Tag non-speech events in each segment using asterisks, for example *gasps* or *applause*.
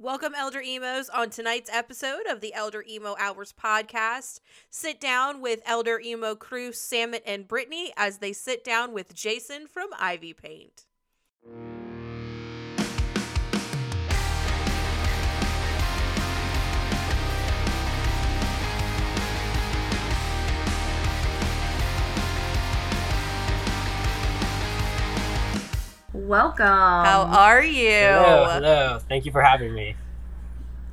Welcome, Elder Emos, on tonight's episode of the Elder Emo Hours podcast. Sit down with Elder Emo crew Samit and Brittany as they sit down with Jason from IvyPaint. Welcome. How are you? Hello, hello. Thank you for having me.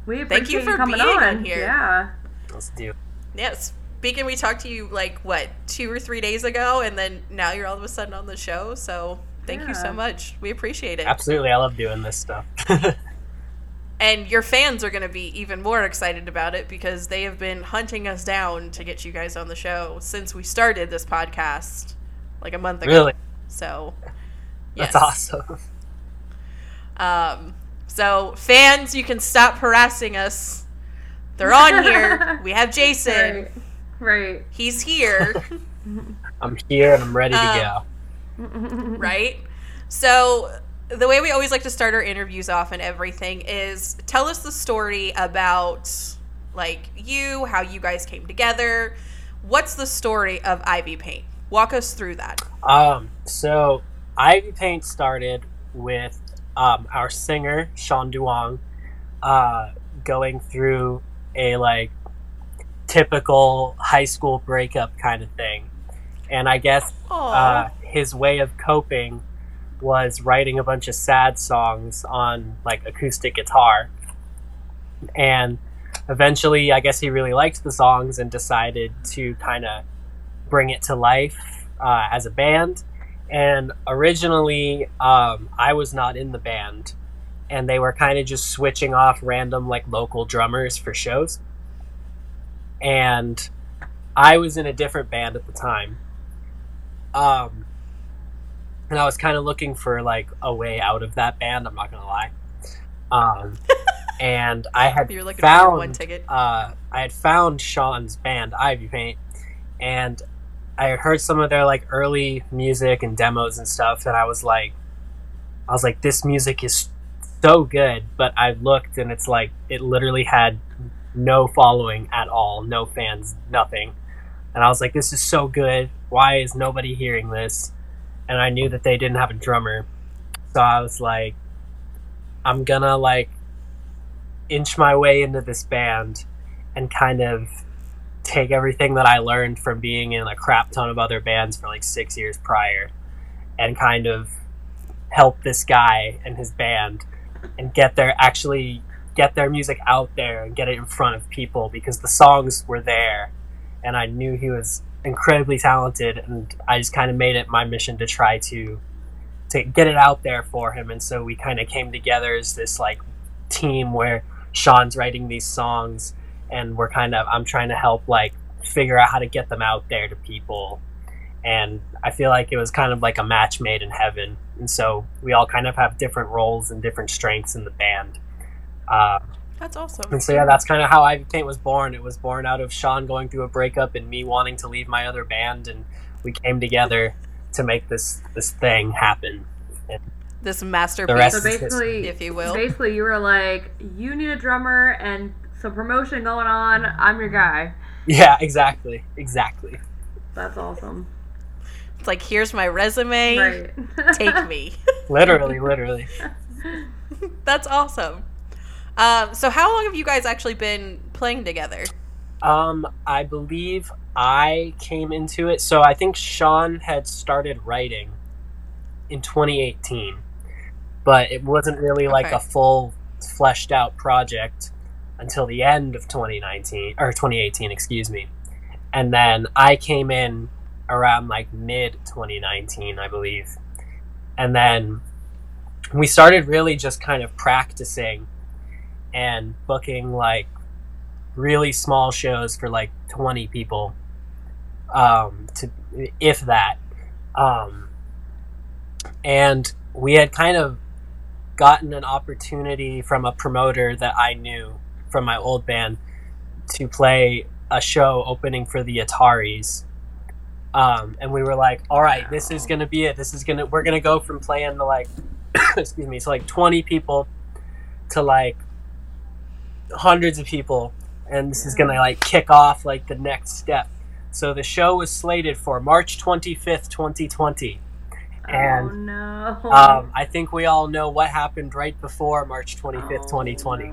We Thank you appreciate for coming being on. on here. Yeah. Let's do. Yes. Speaking, we talked to you like what two or three days ago, and then now you're all of a sudden on the show. So thank you so much. We appreciate it. Absolutely, I love doing this stuff. *laughs* And your fans are going to be even more excited about it because they have been hunting us down to get you guys on the show since we started this podcast like a month ago. really, So, that's yes. awesome. Um, so fans, you can stop harassing us. They're on here. we have *laughs* Jason. Right. Right. He's here, *laughs* I'm here and I'm ready to Um, go. right? So the way we always like to start our interviews off and everything is tell us the story about like you, how you guys came together. What's the story of IvyPaint? Walk us through that. Um, so IvyPaint started with um, our singer Sean Duong uh, going through a like typical high school breakup kind of thing, and I guess uh, his way of coping was writing a bunch of sad songs on like acoustic guitar. And eventually i guess he really liked the songs and decided to kind of bring it to life uh, as a band and originally um, i was not in the band and they were kind of just switching off random like local drummers for shows and i was in a different band at the time um, and I was kind of looking for like a way out of that band. I'm not gonna lie. Um, *laughs* and I had You're found one ticket. uh, I had found Sean's band IvyPaint, and I heard some of their like early music and demos and stuff, and I was like, I was like, this music is so good. But I looked, and it's like it literally had no following at all, no fans, nothing. And I was like, this is so good. Why is nobody hearing this? And I knew that they didn't have a drummer. So I was like, I'm gonna like inch my way into this band and kind of take everything that I learned from being in a crap ton of other bands for like six years prior and kind of help this guy and his band and get their actually get their music out there and get it in front of people because the songs were there and I knew he was incredibly talented and I just kind of made it my mission to try to to get it out there for him. And so we kind of came together as this like team where Sean's writing these songs and we're kind of I'm trying to help like figure out how to get them out there to people and I feel like it was kind of like a match made in heaven and so we all kind of have different roles and different strengths in the band uh, That's awesome. and so yeah, that's kind of how IvyPaint was born. It was born out of Sean going through a breakup and me wanting to leave my other band, and we came together to make this this thing happen. This masterpiece, So basically, if you will. basically, you were like, you need a drummer and some promotion going on. I'm your guy. Yeah, exactly, exactly. That's awesome. It's like, here's my resume. Right. Take *laughs* me. Literally, literally. *laughs* That's awesome. Um, so, how long have you guys actually been playing together? Um, I believe I came into it. So I think Sean had started writing in 2018, but it wasn't really like Okay. a full fleshed out project until the end of 2019 or 2018, excuse me. And then I came in around like mid 2019, I believe. And then we started really just kind of practicing and booking like really small shows for like 20 people um to if that um and we had kind of gotten an opportunity from a promoter that I knew from my old band to play a show opening for the Ataris. Um, and we were like, all right, this is gonna be it. This is gonna we're gonna go from playing to like *coughs* excuse me, to like twenty people to like hundreds of people, and this is gonna like kick off like the next step. So the show was slated for March twenty fifth, twenty twenty. And oh no. um, I think we all know what happened right before March 25th, 2020.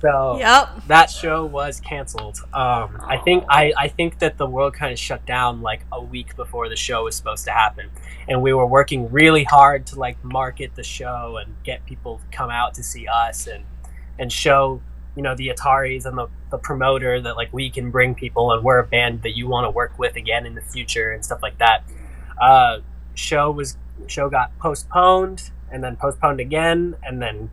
So Yep. that show was canceled. Um, I think I, I think that the world kind of shut down like a week before the show was supposed to happen, and we were working really hard to like market the show and get people to come out to see us and and show you know the Ataris and the, the promoter that like we can bring people and we're a band that you want to work with again in the future and stuff like that. Uh, show was show got postponed and then postponed again and then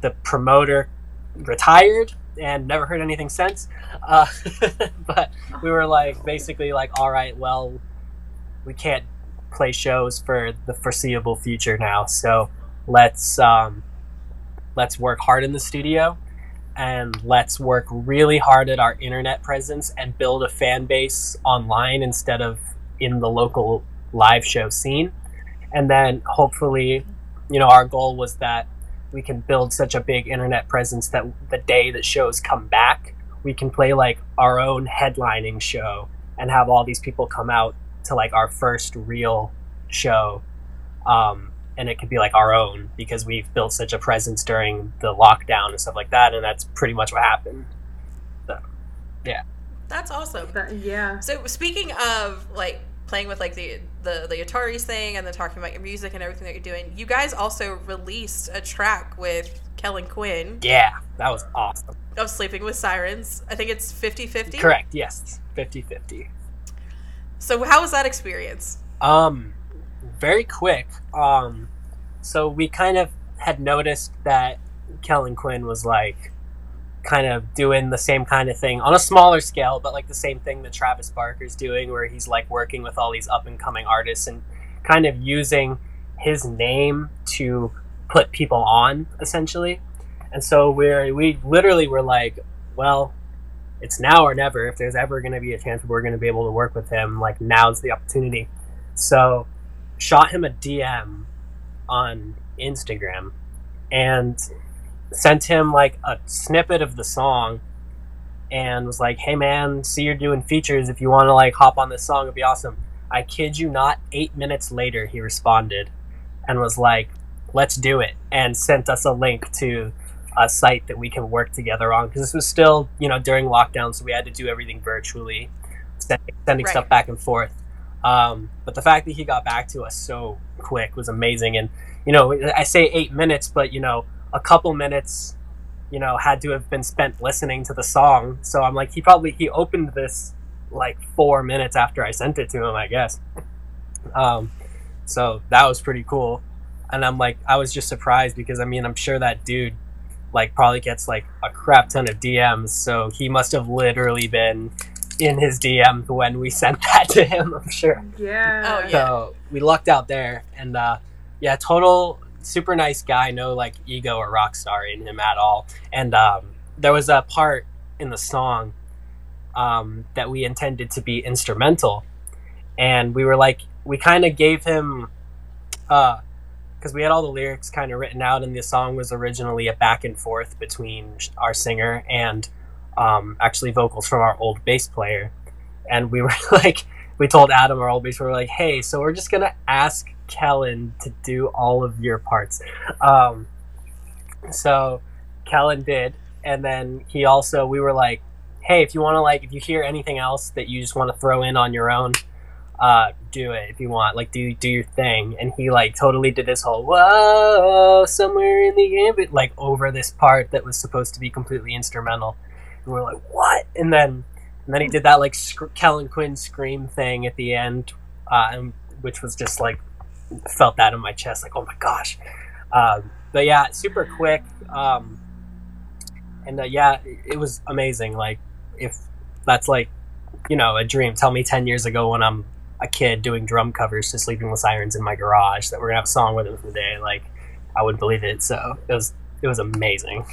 the promoter retired and never heard anything since. Uh, *laughs* but we were like basically like, all right, well, we can't play shows for the foreseeable future now, so let's um, let's work hard in the studio and let's work really hard at our internet presence and build a fan base online instead of in the local live show scene. And then hopefully, you know, our goal was that we can build such a big internet presence that the day that shows come back, we can play like our own headlining show and have all these people come out to like our first real show. Um, and it could be like our own because we've built such a presence during the lockdown and stuff like that. And that's pretty much what happened. So, yeah. That's awesome. That- yeah. So speaking of like playing with like the the the Ataris thing and then talking about your music and everything that you're doing, you guys also released a track with Kellen Quinn Yeah, that was awesome. of Sleeping with Sirens. I think it's 50-50. Correct. Yes. 50 50. So how was that experience? Um, very quick. Um, so we kind of had noticed that Kellen Quinn was like kind of doing the same kind of thing on a smaller scale, but like the same thing that Travis Barker's doing, where he's like working with all these up and coming artists and kind of using his name to put people on, essentially. And so we're we literally were like, well, it's now or never. If there's ever going to be a chance we're going to be able to work with him, like now's the opportunity. So, shot him a DM on Instagram and sent him like a snippet of the song and was like, "Hey man, see you're doing features. If you want to like hop on this song, it'd be awesome." I kid you not. Eight minutes later, he responded and was like, "Let's do it," and sent us a link to a site that we can work together on because this was still, you know, during lockdown, so we had to do everything virtually, sending, sending Right. stuff back and forth. Um, but the fact that he got back to us so quick was amazing. And you know, I say eight minutes, but you know, a couple minutes, you know, had to have been spent listening to the song. So I'm like, he probably he opened this like four minutes after I sent it to him, I guess. Um, so that was pretty cool. And I'm like, I was just surprised because I mean, I'm sure that dude like probably gets like a crap ton of DMs. So he must have literally been in his DMs when we *laughs* sent that to him. I'm sure. Yeah. Oh, yeah. So we lucked out there, and uh, yeah, total super nice guy. No like ego or rock star in him at all. And um, there was a part in the song um, that we intended to be instrumental, and we were like, we kind of gave him, because we had all the lyrics kind of written out, and the song was originally a back and forth between our singer and um, actually vocals from our old bass player, and we were *laughs* like we told Adam, our old bass we were like, hey, so we're just gonna ask Kellen to do all of your parts. Um, so Kellen did, and then he also, we were like, hey, if you want to like, if you hear anything else that you just want to throw in on your own, uh, do it if you want. Like, do do your thing. And he like totally did this whole whoa somewhere in the like over this part that was supposed to be completely instrumental. And we're like, what? And then and then he did that like sc- Kellen Quinn scream thing at the end, uh, and, which was just like felt that in my chest, like oh my gosh. Um, but yeah, super quick, um, and uh, yeah, it, it was amazing. Like if that's like you know a dream, tell me ten years ago when I'm a kid doing drum covers to Sleeping with Sirens in my garage that we're gonna have a song with him today. Like I wouldn't believe it. So it was it was amazing.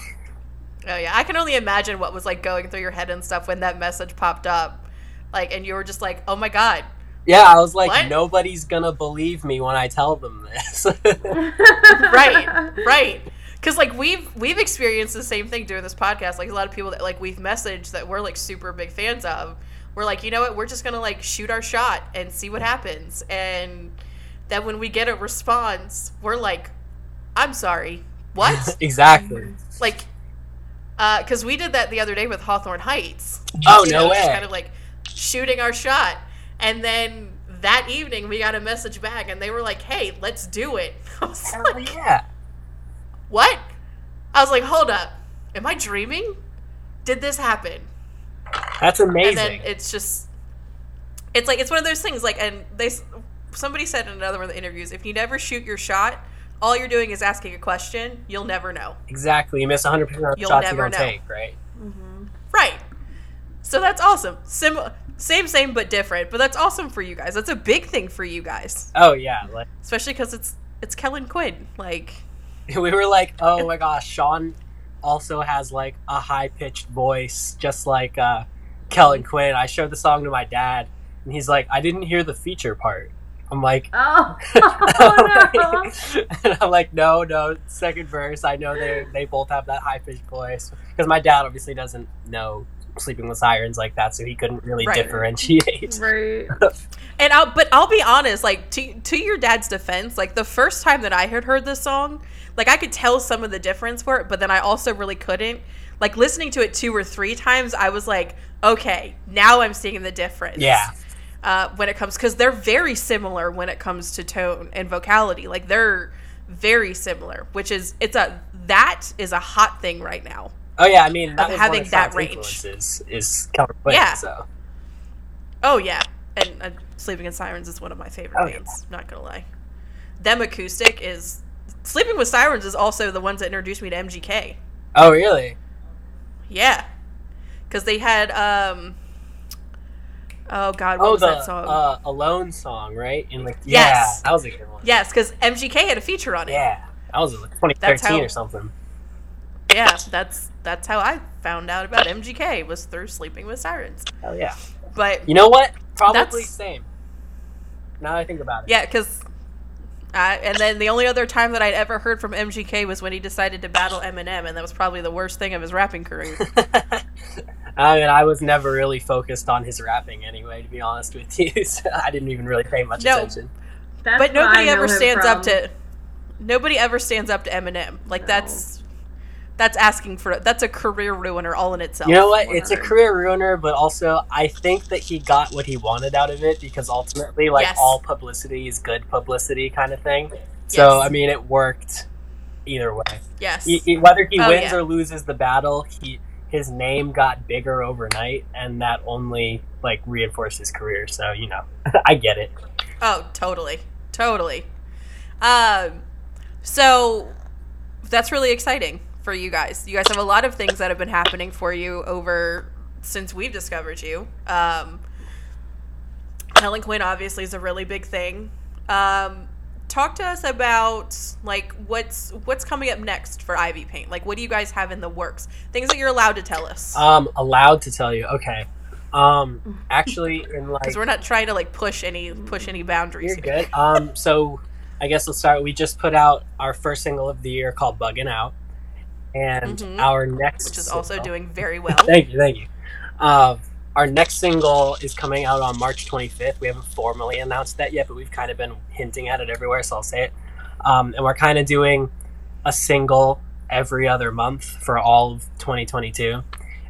Oh yeah, I can only imagine what was like going through your head and stuff when that message popped up, like, and you were just like, "Oh my god!" Yeah, I was like, What? nobody's gonna believe me when I tell them this. *laughs* Right, right. because like we've we've experienced the same thing doing this podcast. Like a lot of people that like we've messaged that we're like super big fans of. We're like, you know what? We're just gonna like shoot our shot and see what happens. And then when we get a response, we're like, I'm sorry, what? *laughs* exactly. like, uh, because we did that the other day with Hawthorne Heights. Oh you no know, way! Just kind of like shooting our shot, and then that evening we got a message back, and they were like, "Hey, let's do it." *laughs* I was Hell like, yeah! what? I was like, hold up. Am I dreaming? Did this happen? That's And amazing. then it's just, it's like, it's one of those things, like, and they, somebody said in another one of the interviews, if you never shoot your shot, all you're doing is asking a question, you'll never know. exactly. You miss 100 percent of the You'll shots you never don't know. take, right? Mm-hmm. Right. So that's awesome. Sim- same, same, but different. But that's awesome for you guys. That's a big thing for you guys, Oh yeah. Like especially because it's it's Kellen Quinn. Like, *laughs* we were like, oh my gosh, Sean also has like a high pitched voice, just like uh, Kellen Quinn. I showed the song to my dad, and he's like, I didn't hear the feature part. I'm like, Oh, *laughs* oh *laughs* no. and I'm like, no, no, second verse. I know they they both have that high pitched voice because my dad obviously doesn't know Sleeping with Sirens like that, so he couldn't really Right. differentiate. Right. *laughs* and I'll but I'll be honest. Like to to your dad's defense, like the first time that I had heard this song, like I could tell some of the difference for it, but then I also really couldn't. Like listening to it two or three times, I was like, okay, now I'm seeing the difference. Yeah. uh, when it comes because they're very similar when it comes to tone and vocality. Like they're very similar, which is it's a that is a hot thing right now. Oh yeah, I mean, that having that range. influences is Quinn. Yeah. So Oh yeah, and uh, Sleeping in Sirens is one of my favorite Oh, yeah. Not gonna lie, them acoustic is Sleeping with Sirens is also the ones that introduced me to MGK. oh really? Yeah, because they had um. Oh God, what Oh, was the that song? uh, Alone song, right? In like yeah, Yes. that was a good one. yes, because MGK had a feature on it. Yeah, that was like 2013 how- or something. Yeah, that's that's how I found out about MGK was through Sleeping with Sirens. Hell yeah. But You know what? Probably That's- same. Now that I think about it. yeah, because uh, and then the only other time that I'd ever heard from MGK was when he decided to battle Eminem, and that was probably the worst thing of his rapping career. *laughs* I mean, I was never really focused on his rapping anyway, to be honest with you. *laughs* So I didn't even really pay much No. attention. That's but nobody ever him stands up to nobody ever stands up to Eminem. Like No. that's that's asking for that's a career ruiner all in itself. You know what? It's a career ruiner, but also I think that he got what he wanted out of it because ultimately, like Yes. all publicity is good publicity, kind of thing. So Yes. I mean, it worked either way. Yes. He- he- whether he Oh, wins yeah. or loses the battle, he his name got bigger overnight, and that only like reinforced his career. So you know, *laughs* I get it. Oh, totally. Totally. Um so that's really exciting for you guys. You guys have a lot of things that have been happening for you over since we've discovered you. Um Kellen Quinn obviously is a really big thing. Um talk to us about like what's what's coming up next for IvyPaint. Like what do you guys have in the works? Things that you're allowed to tell us. Um, allowed to tell you, okay. Um, actually, *laughs* in like Because we're not trying to like push any push any boundaries You're here. good. Um, so I guess let's start. We just put out our first single of the year called "Bugging Out," and Mhm. our next, Which is also single- doing very *laughs* well. Thank you, thank you. Um, our next single is coming out on March 25th. We haven't formally announced that yet, but we've kind of been hinting at it everywhere, so I'll say it. Um, and we're kind of doing a single every other month for all of 2022.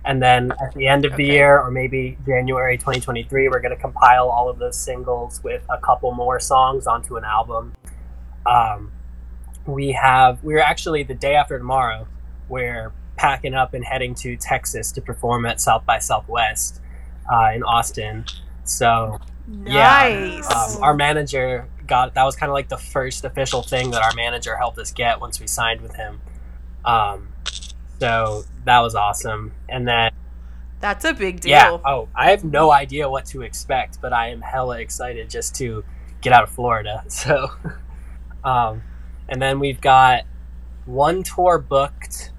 And then at the end of the year, or maybe January 2023, we're going to compile all of those singles with a couple more songs onto an album. Um, we have, we're actually the day after tomorrow, we're packing up and heading to Texas to perform at South by Southwest uh, in Austin. So Nice. um, our manager got that was kind of like the first official thing that our manager helped us get once we signed with him. Um, so that was awesome. And then That's a big deal. yeah, oh, I have no idea what to expect, but I am hella excited just to get out of Florida. *laughs* So, um, and then we've got one tour booked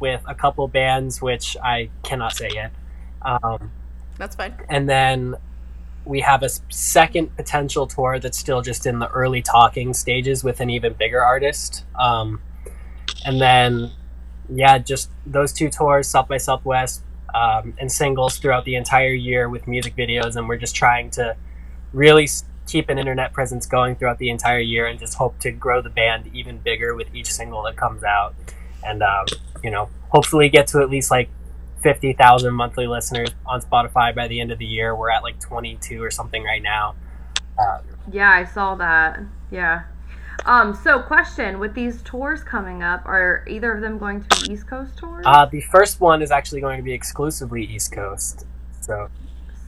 with a couple bands, which I cannot say yet. Um, That's fine. and then we have a second potential tour that's still just in the early talking stages with an even bigger artist. Um, and then yeah, just those two tours, South by Southwest, um, and singles throughout the entire year with music videos, and we're just trying to really keep an internet presence going throughout the entire year, and just hope to grow the band even bigger with each single that comes out, and um, you know, hopefully get to at least like fifty thousand monthly listeners on Spotify by the end of the year. We're at like twenty two or something right now. Uh, Yeah, I saw that. Yeah. Um, so question, with these tours coming up, are either of them going to be East Coast tours? uh, the first one is actually going to be exclusively East Coast, so.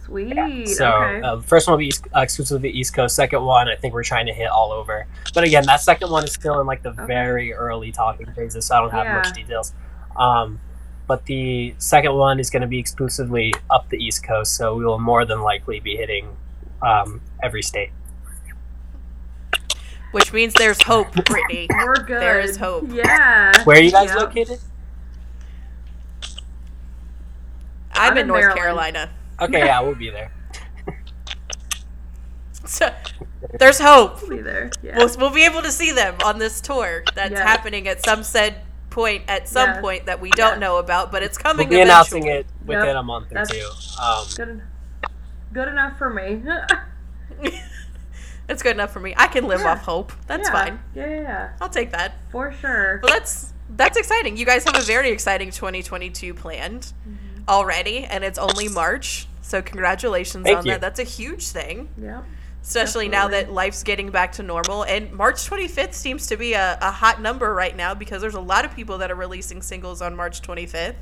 Sweet. So okay. uh, first one will be East, uh, exclusively the East Coast. Second one, I think we're trying to hit all over. But again, that second one is still in like the Okay. very early talking phases, so I don't have Yeah. much details. Um, but the second one is going to be exclusively up the East Coast, so we will more than likely be hitting um, every state. Which means there's hope, *laughs* Brittany. We're good. there is hope. Yeah. Where are you guys Yep. located? I'm, I'm in in North Maryland. Carolina. Okay, yeah, we'll be there. *laughs* So there's hope. We'll be there. Yeah. We'll, we'll be able to see them on this tour that's Yes. happening at some said point at some Yes. point that we don't Yes. know about, but it's coming. We'll be announcing it within Yep. a month or That's- two. Um, good, en- good enough for me. *laughs* *laughs* it's good enough for me. I can live Yeah. off hope. That's Yeah. fine. Yeah, yeah, yeah. I'll take that. For sure. Well, that's that's exciting. You guys have a very exciting 2022 planned Mm-hmm. already, and it's only March. So congratulations Thank on you. that. That's a huge thing, Yep. especially now that life's getting back to normal. And March 25th seems to be a, a hot number right now because there's a lot of people that are releasing singles on March 25th.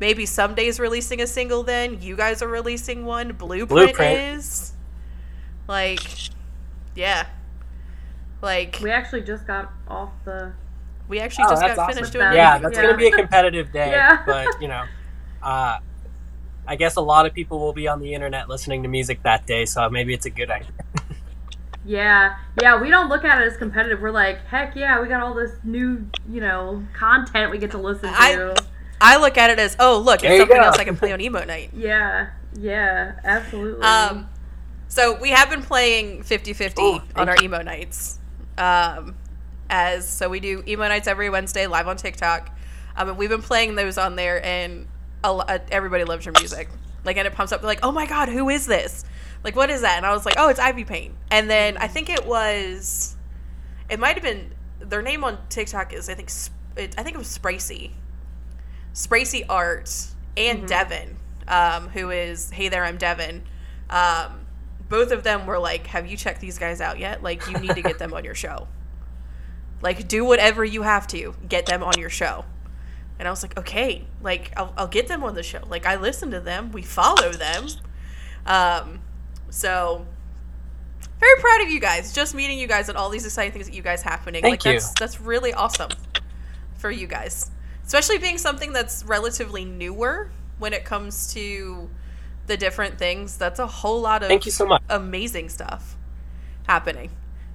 Maybe some days releasing a single. Then you guys are releasing one. Blueprint, Blueprint. is like, yeah, like We actually just got off the. we actually Oh, just got awesome. finished doing. that. yeah, music that's Yeah. going to be a competitive day. *laughs* Yeah. But, you know, uh, I guess a lot of people will be on the internet listening to music that day, so maybe it's a good idea. Yeah, yeah. We don't look at it as competitive. We're like, heck yeah, we got all this new, you know, content we get to listen to. I- I look at it as, oh, look, There it's something go. else I can play on emo night. *laughs* yeah, yeah, absolutely. Um, so we have been playing 50-50 Ooh, on our emo nights. Um, as so we do emo nights every Wednesday live on TikTok. Um, and we've been playing those on there, and a, uh, everybody loves your music. Like, and it pumps up. They're like, "Oh my god, who is this? Like, what is that?" And I was like, "Oh, it's IvyPaint." And then I think it was, it might have been their name on TikTok is I think it, I think it was Spracy, Spracy Art, and Devin, um, who is Hey there, I'm Devin. Um, both of them were like, "Have you checked these guys out yet? Like, you need to get them on your show. Like, do whatever you have to get them on your show." And I was like, "Okay, like I'll, I'll get them on the show. Like, I listen to them, we follow them." Um, so very proud of you guys. Just meeting you guys and all these exciting things that you guys happening. Thank like you. that's that's really awesome for you guys. Especially being something that's relatively newer when it comes to the different things. That's a whole lot of Thank you so much. amazing stuff happening.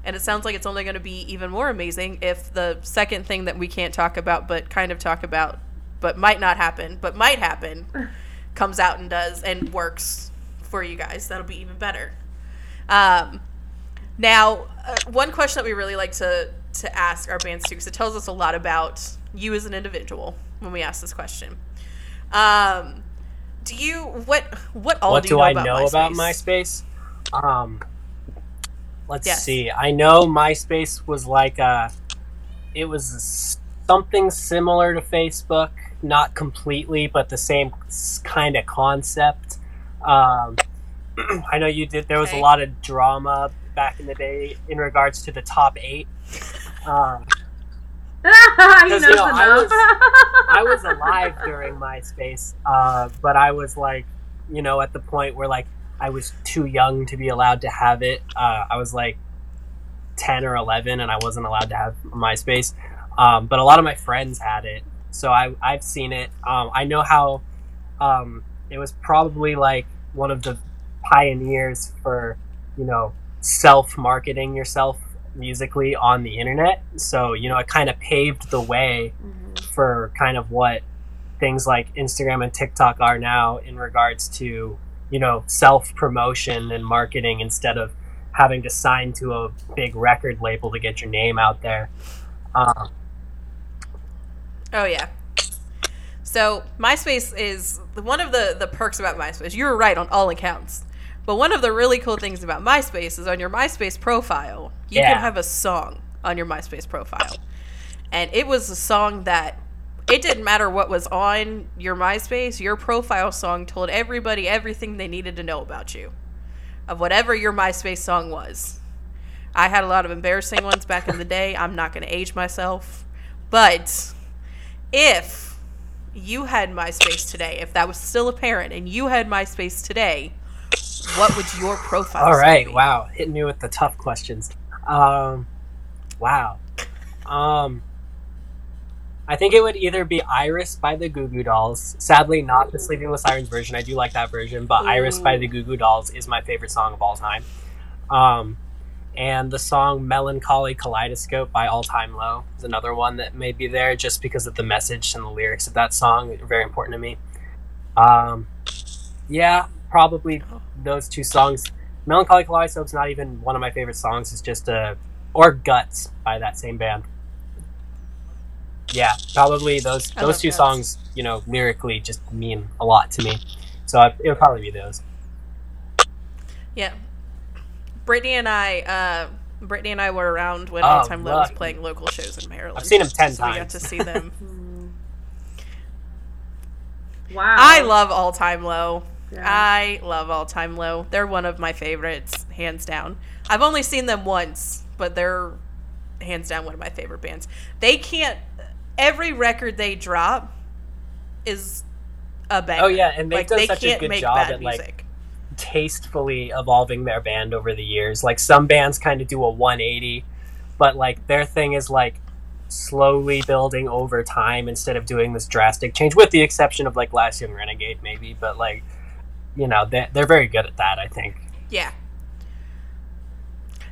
And it sounds like it's only going to be even more amazing if the second thing that we can't talk about, but kind of talk about, but might not happen, but might happen, *laughs* comes out and does and works for you guys. That'll be even better. Um, now, uh, one question that we really like to to ask our bands too, because it tells us a lot about you as an individual when we ask this question. Um, do you what what all what do do, you know I about know MySpace? about MySpace? Um, let's Yes. see. I know MySpace was like a, it was something similar to Facebook, not completely, but the same kind of concept. Um, *clears throat* I know you did. There was Okay. a lot of drama back in the day in regards to the top eight. Um, *laughs* you Because, know, you know, I was- I was alive during *laughs* MySpace, uh, but I was like, you know, at the point where like I was too young to be allowed to have it. Uh, I was like ten or eleven, and I wasn't allowed to have MySpace. Um, but a lot of my friends had it, so I I've seen it. Um, I know how um, it was probably like one of the pioneers for you know self marketing yourself musically on the internet. So you know it kind of paved the way Mhm. for kind of what things like Instagram and TikTok are now in regards to you know self promotion and marketing instead of having to sign to a big record label to get your name out there. Um, Oh yeah. So MySpace is one of the the perks about MySpace. You were right on all accounts. But one of the really cool things about MySpace is on your MySpace profile, you Yeah. can have a song on your MySpace profile. And it was a song that it didn't matter what was on your MySpace, your profile song told everybody everything they needed to know about you. Of whatever your MySpace song was. I had a lot of embarrassing ones back in the *laughs* day. I'm not going to age myself. But if you had MySpace today, if that was still apparent and you had MySpace today, what would your profile All right, be? wow, hitting me with the tough questions. Um, wow. Um, I think it would either be Iris by the Goo Goo Dolls. Sadly, not the Sleeping with Sirens version. I do like that version, but Iris by the Goo Goo Dolls is my favorite song of all time. Um, and the song Melancholy Kaleidoscope by All Time Low is another one that may be there just because of the message and the lyrics of that song. They're very important to me. Um, yeah, probably those two songs. Melancholy Kaleidoscope's not even one of my favorite songs. It's just a or Guts by that same band. Yeah, probably those I those two Guts. songs. You know, lyrically just mean a lot to me. So I, it would probably be those. Yeah. Brittany and I, uh, Brittany and I were around when Oh, All Time Low was playing local shows in Maryland. I've seen 'em 10 so We got to see them. *laughs* Wow. I love All Time Low. Yeah. I love All Time Low. They're one of my favorites, hands down. I've only seen them once, but they're hands down one of my favorite bands. They can't. Every record they drop is a banger. Oh, yeah, and they've like, done they such a good job at, like, music. tastefully evolving their band over the years. Like some bands kind of do a 180, but like their thing is like slowly building over time instead of doing this drastic change, with the exception of like Last Young Renegade, maybe. But like, you know, they they're very good at that. I think. Yeah.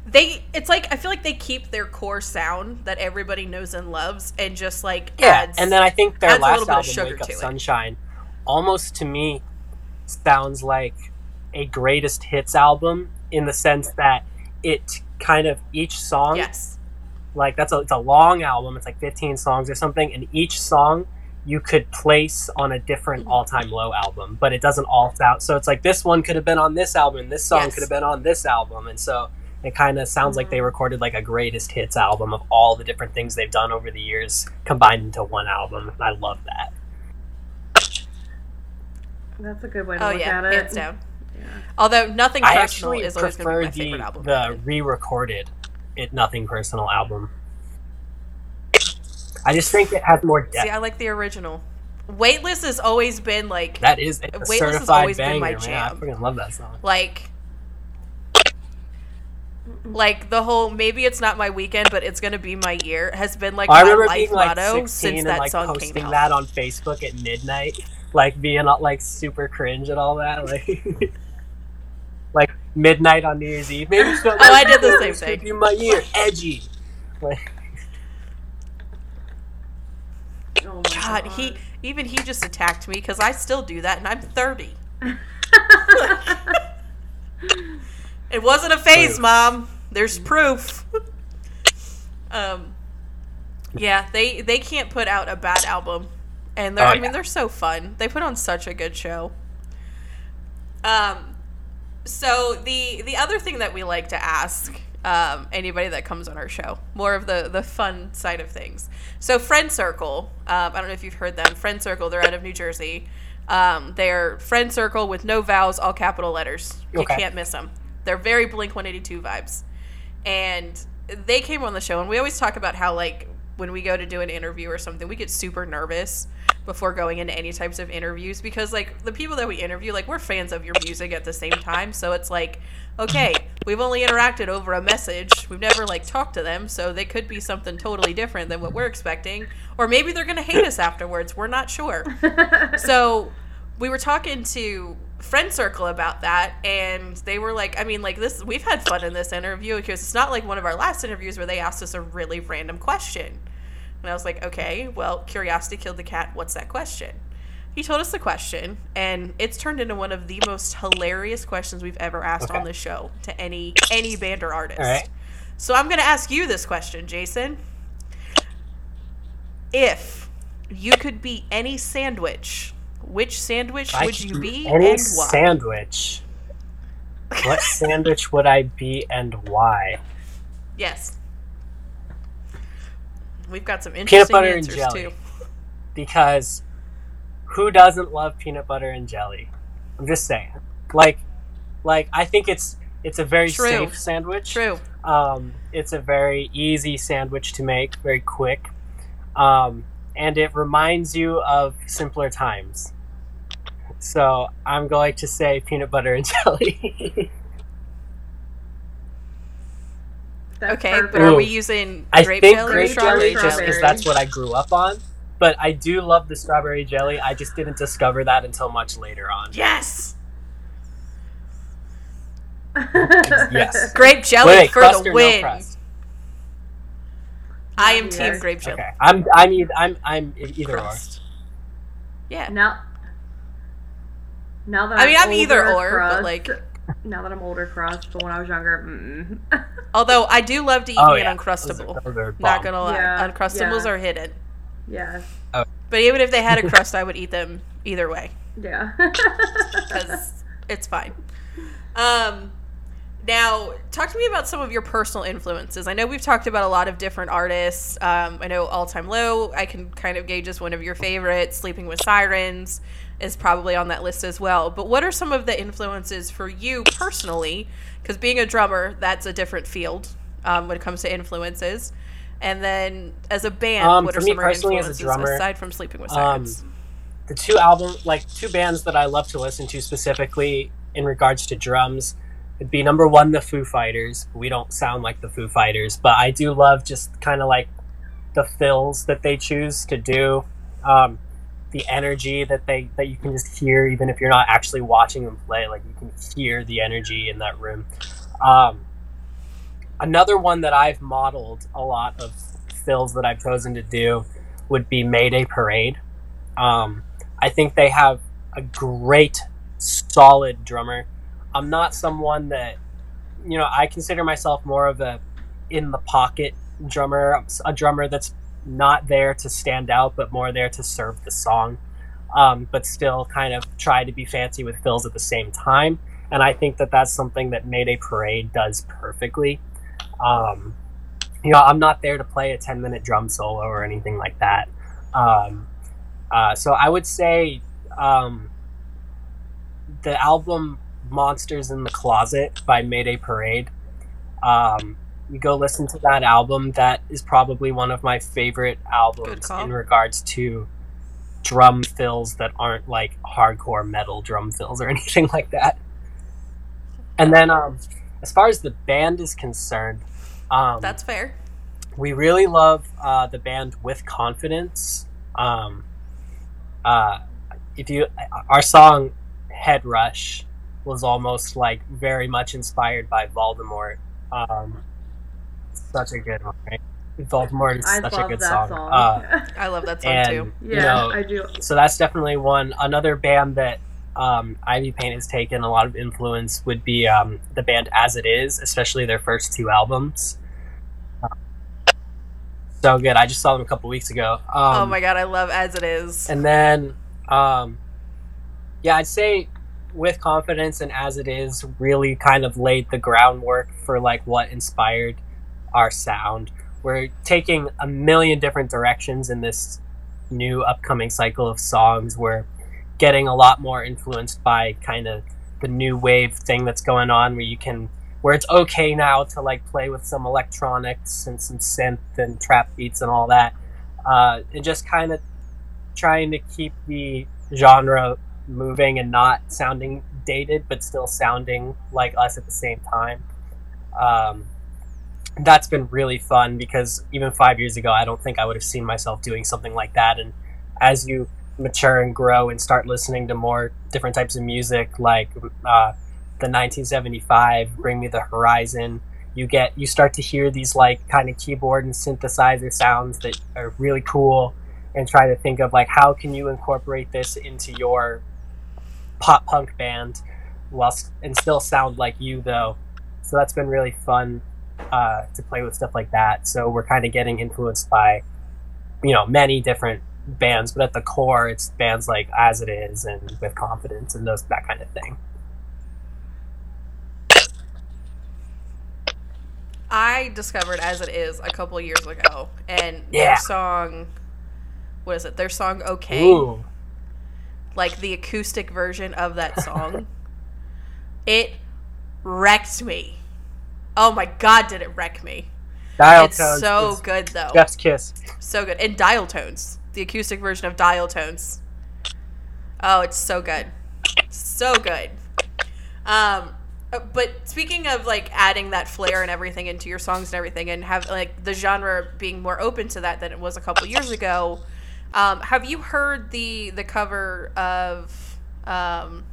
They it's like I feel like they keep their core sound that everybody knows and loves and just like Yeah, adds and then I think their last little bit of album, Wake Up to it. Sunshine, almost to me sounds like a greatest hits album in the sense that it kind of each song Yes. like that's a it's a long album it's like 15 songs or something and each song you could place on a different Mm-hmm. all-time low album but it doesn't all out so it's like this one could have been on this album and this song Yes. could have been on this album and so it kind of sounds like they Mm-hmm. recorded like a greatest hits album of all the different things they've done over the years combined into one album i love that That's a good way to Oh look yeah, at it. hands down. Yeah. Although nothing i personal actually is always going to be prefer my favorite the, album. the re-recorded it nothing personal album i just think it has more depth See, I like the original. Weightless has always been like That is a Weightless has certified always been banger, my man. I jam. freaking love that song. like like the whole maybe it's not my weekend but it's gonna be my year has been like I my remember life being like motto 16 since and that like song posting came out. that on Facebook at midnight, like being like super cringe and all that, *laughs* like like midnight on New Year's Eve. Maybe it's not *laughs* Oh, I did the same thing. Could be my year, edgy. Like, Oh my God, he even he just attacked me because I still do that and I'm 30. *laughs* It wasn't a phase, mom. There's proof. um, yeah, they they can't put out a bad album, and they're Oh, I yeah. mean they're so fun. They put on such a good show. Um, so the the other thing that we like to ask um, anybody that comes on our show, more of the the fun side of things. So Friend Circle, um, I don't know if you've heard them. Friend Circle, they're out of New Jersey. Um, they're Friend Circle with no vowels, all capital letters. You Okay. can't miss them. They're very Blink 182 vibes. And they came on the show, and we always talk about how, like, when we go to do an interview or something, we get super nervous before going into any types of interviews because, like, the people that we interview, like, we're fans of your music at the same time. So it's like, okay, we've only interacted over a message. We've never, like, talked to them. So they could be something totally different than what we're expecting. Or maybe they're going to hate us afterwards. We're not sure *laughs* so we were talking to friend circle about that and they were like i mean like this we've had fun in this interview because it's not like one of our last interviews where they asked us a really random question and i was like okay well curiosity killed the cat what's that question he told us the question and it's turned into one of the most hilarious questions we've ever asked Okay. on the show to any any band or artist right. so i'm going to ask you this question jason if you could be any sandwich. Which sandwich I would you be any and why? sandwich. What *laughs* sandwich would I be and why? yes. We've got some interesting butter and answers jelly. too. Because who doesn't love peanut butter and jelly? I'm just saying. Like, like I think it's it's a very True. safe sandwich. True. Um, it's a very easy sandwich to make, very quick, um, and it reminds you of simpler times. So I'm going to say peanut butter and *laughs* jelly. Okay, perfect. but are we Ooh. using I grape think jelly or grape strawberry jelly just because that's what I grew up on. But I do love the strawberry jelly. I just didn't discover that until much later on. Yes. *laughs* Yes. Grape jelly Wait, wait, for the win. no? I am Yes. team grape jelly. Okay, I'm I'm either, I'm I'm either or. Yeah. Now, now that I mean, I'm older, either or, but, like- now that I'm older, crust. But when I was younger, mm. *laughs* Although I do love to eat Oh yeah, an uncrustable. Those are, those are Not gonna lie, Yeah, uncrustables yeah. are hidden. yeah, But even if they had a *laughs* crust, I would eat them either way yeah. *laughs* because it's fine. Um, now talk to me about some of your personal influences. I know we've talked about a lot of different artists. Um, I know All Time Low. I can kind of gauge as one of your favorites. Sleeping with Sirens is probably on that list as well. But what are some of the influences for you personally? Because being a drummer, that's a different field um, when it comes to influences. And then as a band, Um, what are some of your personally as a influences drummer, aside from Sleeping with um, Sirens? the two album like two bands that I love to listen to specifically in regards to drums would be number one the Foo Fighters. We don't sound like the Foo Fighters, but I do love just kind of like the fills that they choose to do, um, the energy that they that you can just hear even if you're not actually watching them play. Like you can hear the energy in that room. Um, another one that I've modeled a lot of fills that I've chosen to do would be Mayday Parade. Um, I think they have a great, solid drummer. I'm not someone that, you know, I consider myself more of a in the pocket drummer, a drummer that's not there to stand out, but more there to serve the song, um, but still kind of try to be fancy with fills at the same time. And I think that that's something that Mayday Parade does perfectly. Um, you know, I'm not there to play a 10 minute drum solo or anything like that. Um, uh, so I would say um, the album Monsters in the Closet by Mayday Parade. You go listen to that album. That is probably one of my favorite albums in regards to drum fills that aren't like hardcore metal drum fills or *laughs* anything like that. And then, um, as far as the band is concerned, um, That's fair. we really love uh, the band with confidence. Um, uh, if you, our song "Head Rush" was almost like very much inspired by Voldemort. Um, such a good one, right? Voldemort is I such love a good that song. song. Uh, *laughs* I love that song and too. yeah, you know, I do. so that's definitely one. Another band that um, IvyPaint has taken a lot of influence would be um, the band As It Is, especially their first two albums. Uh, so good. I just saw them a couple weeks ago. Um, oh my god, I love as it is. And then, um, yeah, I'd say with confidence and as it is, really kind of laid the groundwork for like what inspired our sound. We're taking a million different directions in this new upcoming cycle of songs. We're getting a lot more influenced by kind of the new wave thing that's going on where you can where it's okay now to like play with some electronics and some synth and trap beats and all that uh, and just kind of trying to keep the genre moving and not sounding dated but still sounding like us at the same time um, that's been really fun because even five years ago i don't think i would have seen myself doing something like that. And as you mature and grow and start listening to more different types of music like uh, the 1975 bring me the horizon you get you start to hear these like kind of keyboard and synthesizer sounds that are really cool and try to think of like how can you incorporate this into your pop punk band whilst and still sound like you though. So that's been really fun uh, to play with stuff like that so we're kind of getting influenced by you know many different bands, but at the core, it's bands like As It Is and With Confidence and those that kind of thing. I discovered as it is a couple years ago, and Yeah. their song, what is it? Their song "Okay," Ooh, like the acoustic version of that song, *laughs* it wrecked me. Oh my god, did it wreck me? Dial it's Tones so is good though, Chef's Kiss. so good. And dial tones, the acoustic version of dial tones. Oh, it's so good, so good. Um, uh, but speaking of like adding that flair and everything into your songs and everything, and have like the genre being more open to that than it was a couple years ago, um, have you heard the the cover of? Um,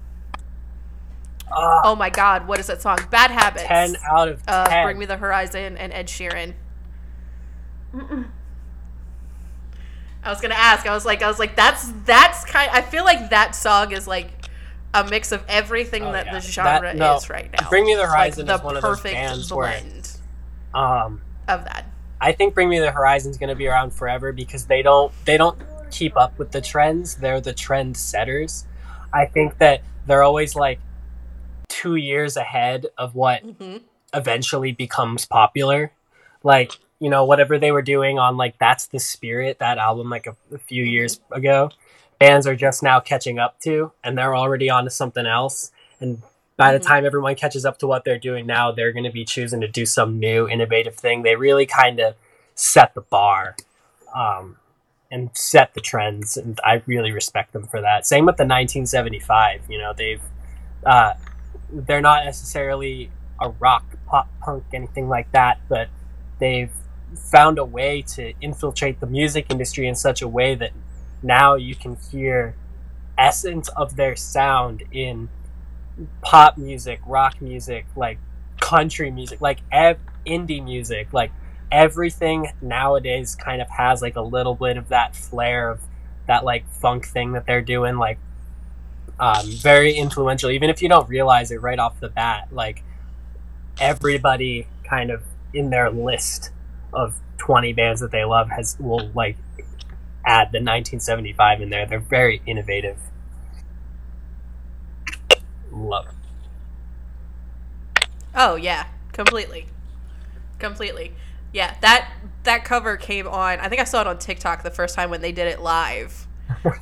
Ah, oh my God, what is that song? Bad Habits. ten out of Uh, ten. Bring Me the Horizon and Ed Sheeran. Mm-mm. I was gonna ask. I was like, I was like, that's that's kind. I feel like that song is like a mix of everything Oh, that yeah. the genre That- no. is right now. Bring Me the Like Horizon the is one of those perfect bands where um, of that. I think Bring Me the Horizon is going to be around forever because they don't they don't keep up with the trends. They're the trend setters. I think that they're always like two years ahead of what hmm eventually becomes popular. Like you know whatever they were doing on like That's the Spirit that album like a, a few years ago. Bands are just now catching up to, and they're already on to something else. And by the Mhm. time everyone catches up to what they're doing now, they're going to be choosing to do some new, innovative thing. They really kind of set the bar um, and set the trends, and I really respect them for that. Same with the 1975. You know, they've uh, they're not necessarily a rock, pop, punk, anything like that, but they've found a way to infiltrate the music industry in such a way that now you can hear essence of their sound in pop music, rock music, like country music, like ev- indie music, like everything nowadays kind of has like a little bit of that flair of that like funk thing that they're doing, like um, very influential. Even if you don't realize it right off the bat, like everybody kind of in their list of 20 bands that they love has will like add the 1975 in there. They're very innovative. Love. Oh yeah, completely, completely. Yeah, that that cover came on. I think I saw it on TikTok the first time when they did it live,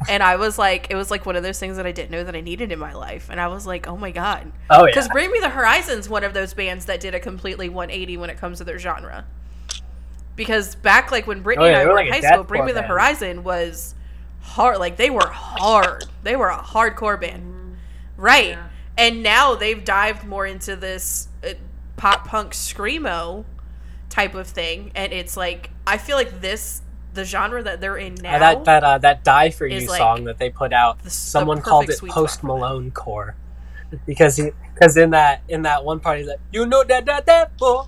and I was like, it was like one of those things that I didn't know that I needed in my life, and I was like, oh my god, Oh yeah. because Bring Me the Horizon's one of those bands that did a completely 180 when it comes to their genre. Because back like when Brittany Oh, yeah, and I were were like in high school, Bring Me the band. Horizon was hard. Like they were hard. They were a hardcore band. Mm, Right. Yeah. And now they've dived more into this uh, pop punk screamo type of thing, and it's like I feel like this the genre that they're in now. Uh, that that uh, that "Die for You" like, song that they put out, the s- the someone called it Post spot for that. Malone core, *laughs* because he because in that in that one part he's like, "You know that that that for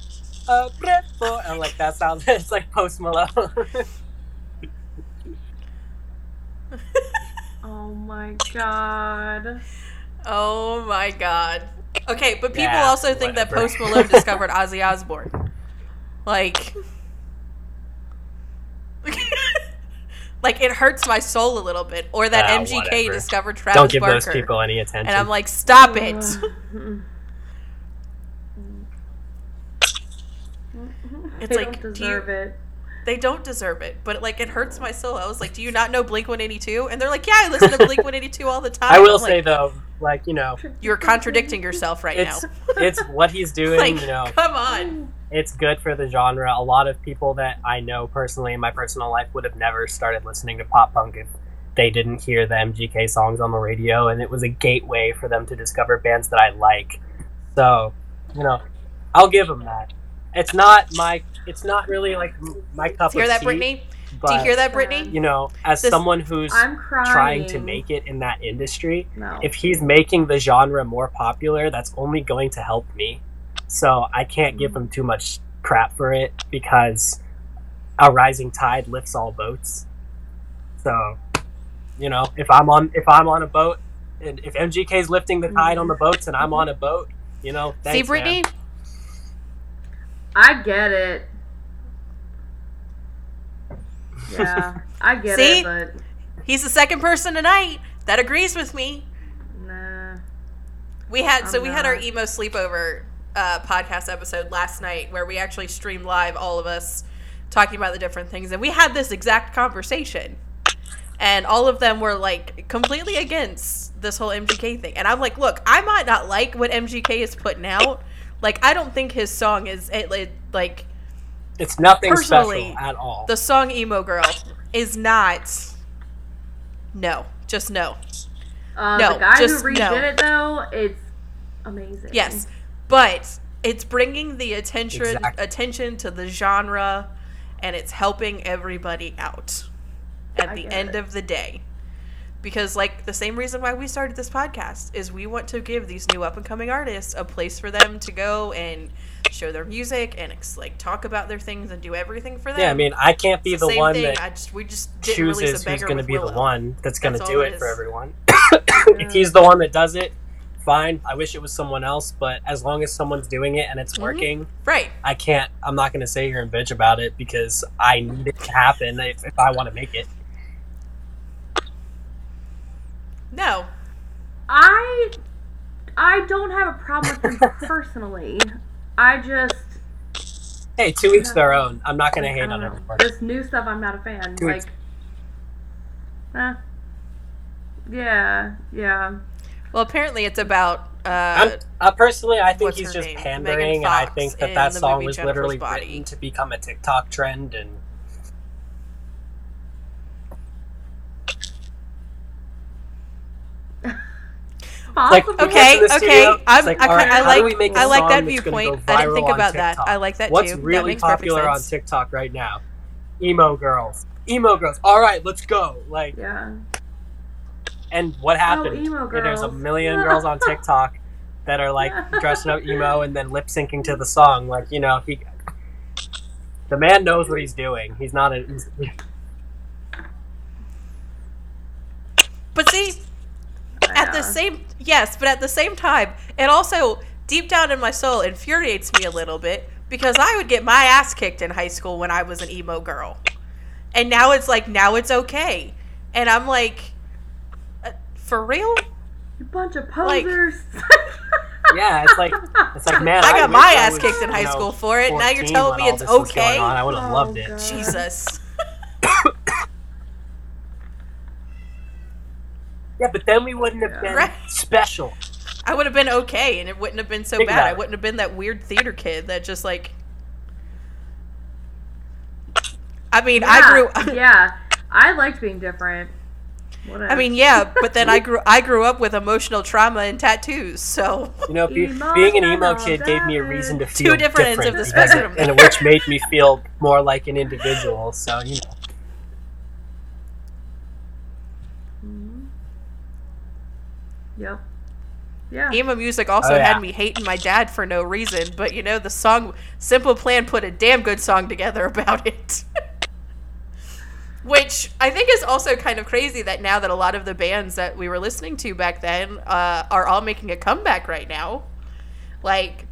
uh, for," and I'm like that sounds *laughs* it's like Post Malone. *laughs* Oh my god. oh my god. Okay, but people Yeah, also think that. Post Malone discovered Ozzy Osbourne. Like *laughs* Like it hurts my soul a little bit, or that Ah, MGK whatever. discovered Travis Don't give Barker, those people any attention. and I'm like, stop it! Mm. *laughs* It's they like, don't do you- deserve it. They don't deserve it, but like it hurts my soul. I was like, "Do you not know Blink 182?" And they're like, "Yeah, I listen to Blink *laughs* 182 all the time." I will say though, like you know, you're contradicting yourself right it's now. it's what he's *laughs* doing. like, you know, come on. it's good for the genre. A lot of people that I know personally in my personal life would have never started listening to pop punk if they didn't hear the MGK songs on the radio, and it was a gateway for them to discover bands that I like. So, you know, I'll give them that. It's not my. It's not really like my cup Do you hear of that, tea. Brittany? But, Do you hear that, Brittany? You know, as This- someone who's I'm trying to make it in that industry, No. if he's making the genre more popular, that's only going to help me. So I can't give him too much crap for it because a rising tide lifts all boats. So, you know, if I'm on if I'm on a boat and if MGK is lifting the tide on the mm-hmm. boats and I'm on a boat, you know, thanks, See, Brittany? man. I get it. Yeah, I *laughs* get See? it, but He's the second person tonight that agrees with me. Nah. We had so I'm we had our emo sleepover uh, podcast episode last night where we actually streamed live all of us talking about the different things and we had this exact conversation. And all of them were like completely against this whole MGK thing. And I'm like, look, I might not like what MGK is putting out. Like I don't think his song is it, it, like It's nothing Personally, special at all. the song emo girl is not no, just no. Uh, No, the guy who redid no. it though, it's amazing. Yes, but it's bringing the attention Exactly. attention to the genre, and it's helping everybody out at I the end it. of the day. Because like the same reason why we started this podcast is we want to give these new up and coming artists a place for them to go and show their music and like talk about their things and do everything for them. yeah, I mean, I can't be It's the, the, one thing. that I just we just didn't chooses a who's going to be the one that's going to do it it for everyone. *coughs* if he's the one that does it, fine. I wish it was someone else, but as long as someone's doing it and it's Mhm. working, Right. I can't. I'm not going to sit here and bitch about it because I need it to happen if, if I want to make it. No. I I don't have a problem with him *laughs* personally. I just Hey, two each their own. I'm not going to hate on know. everyone. This new stuff, I'm not a fan. Two like, weeks. eh. yeah, yeah. Well, apparently it's about uh I'm, uh, personally, I think he's just name? pandering, and I think that that song was Jennifer's literally Body. written to become a TikTok trend, and like, Okay, Listen to the okay. studio, I'm, like, I, all right, I like we make a I like that viewpoint. go I didn't think about that. I like that What's too. that really makes popular on. TikTok right now? Emo girls. Emo girls. All right, let's go. Like, Yeah. and what oh, happened? emo Yeah, There's a million *laughs* girls on TikTok that are like dressing up emo *laughs* and then lip syncing to the song. Like, you know, he. The man knows what he's doing. He's not a. He's, But see, at the same yes, but at the same time, it also deep down in my soul infuriates me a little bit because I would get my ass kicked in high school when I was an emo girl, and now it's like now it's okay, and I'm like, uh, for real? You bunch of Like- *laughs* yeah, it's like it's like man. I got wish my I ass was, kicked in you high know, school for it. Now you're telling me it's okay? on. I would have Oh, loved it. God. Jesus. *laughs* Yeah, but then we wouldn't have Yeah. been Right. special. I would have been okay, and it wouldn't have been so Think bad. I wouldn't have been that weird theater kid that just like. I mean, I grew. *laughs* yeah, I liked being different. Whatever. I mean, yeah, but then I *laughs* grew. I grew up with emotional trauma and tattoos, so You know, be, being an emo kid gave me a reason to Two feel different ends of the spectrum. and which made me feel more like an individual. So you know, Yep. Yeah. emo music also Oh, yeah. had me hating my dad for no reason. But you know, the song "Simple Plan" put a damn good song together *laughs* about it. Which I think is also kind of crazy that now that a lot of the bands that we were listening to back then uh, are all making a comeback right now. Like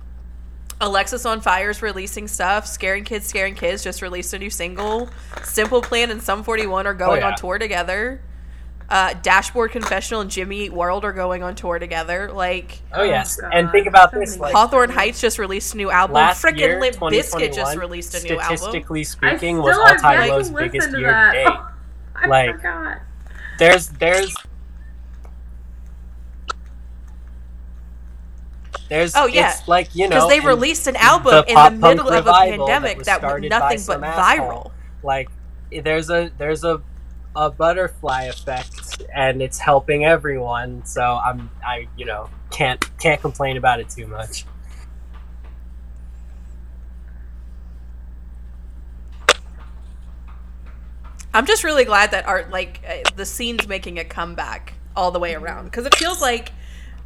Alexisonfire's releasing stuff. Scary Kids, Scaring Kids just released a new single. Simple Plan and Sum 41 are going Oh, yeah. on tour together. Uh, Dashboard Confessional and Jimmy Eat World are going on tour together. Like oh yes, God. and think about this: like Hawthorne Heights just released a new album. last Freaking year, Limp Bizkit 2021, just released a new album. statistically speaking, was have all time low's biggest to year that. to date. *laughs* I Like- forgot. There's there's there's Oh, yeah. it's like you know Because they and, released an album the in the middle of a revival that pandemic was that, was nothing but some viral. asshole. like there's a there's a a butterfly effect and it's helping everyone so i'm i you know can't can't complain about it too much I'm just really glad that art, like uh, the scene's making a comeback all the way around because it feels like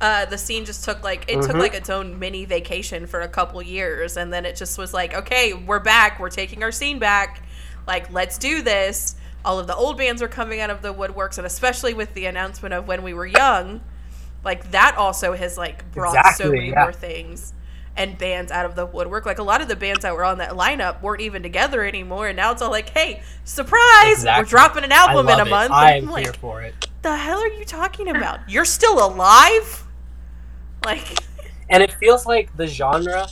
uh, the scene just took like it took Mhm. like its own mini vacation for a couple years, and then it just was like, okay, we're back, we're taking our scene back, like let's do this. All of the old bands are coming out of the woodworks, and especially with the announcement of when we were young, like that also has like brought so many yeah. more things. and bands out of the woodwork. Like a lot of the bands that were on that lineup weren't even together anymore, and now it's all like, "Hey, surprise! We're dropping an album in a it. month." I'm like, here for it. the hell are you talking about? You're still alive? Like, And it feels like the genre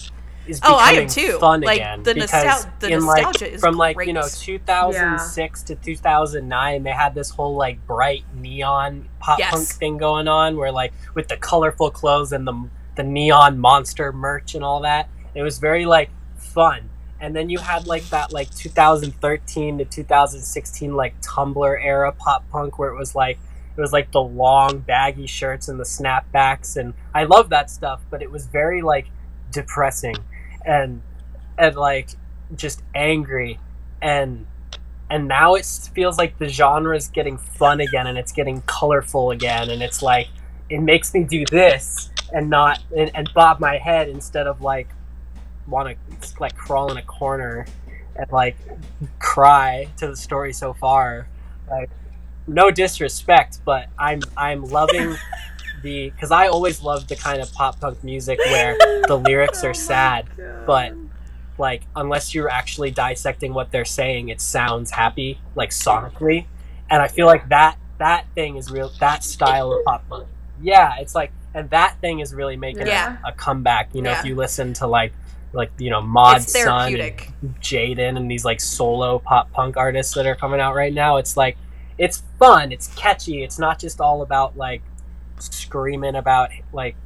is Oh, I am too. fun Like, again. the because nostal- the in like, nostalgia is from like you know 2006 to 2009, they had this whole like bright neon pop Yes. punk thing going on, where like with the colorful clothes and the the neon monster merch and all that. It was very like fun. And then you had like that like 2013 to 2016 like Tumblr era pop punk where it was like it was like the long baggy shirts and the snapbacks and I love that stuff, but it was very like depressing and and like just angry. And and now it feels like the genre is getting fun again and it's getting colorful again. And it's like it makes me do this and not and, and bob my head instead of like want to like crawl in a corner and like cry to the story so far. Like no disrespect but i'm i'm loving *laughs* the because i always loved the kind of pop punk music where the *laughs* lyrics Oh are my sad but like unless you're actually dissecting what they're saying it sounds happy like sonically and i feel like that that thing is real that style of pop punk yeah it's like and that thing is really making Yeah. a, a comeback you know Yeah. if you listen to like like you know mod sun and jaden and these like solo pop punk artists that are coming out right now it's like it's fun it's catchy it's not just all about like screaming about like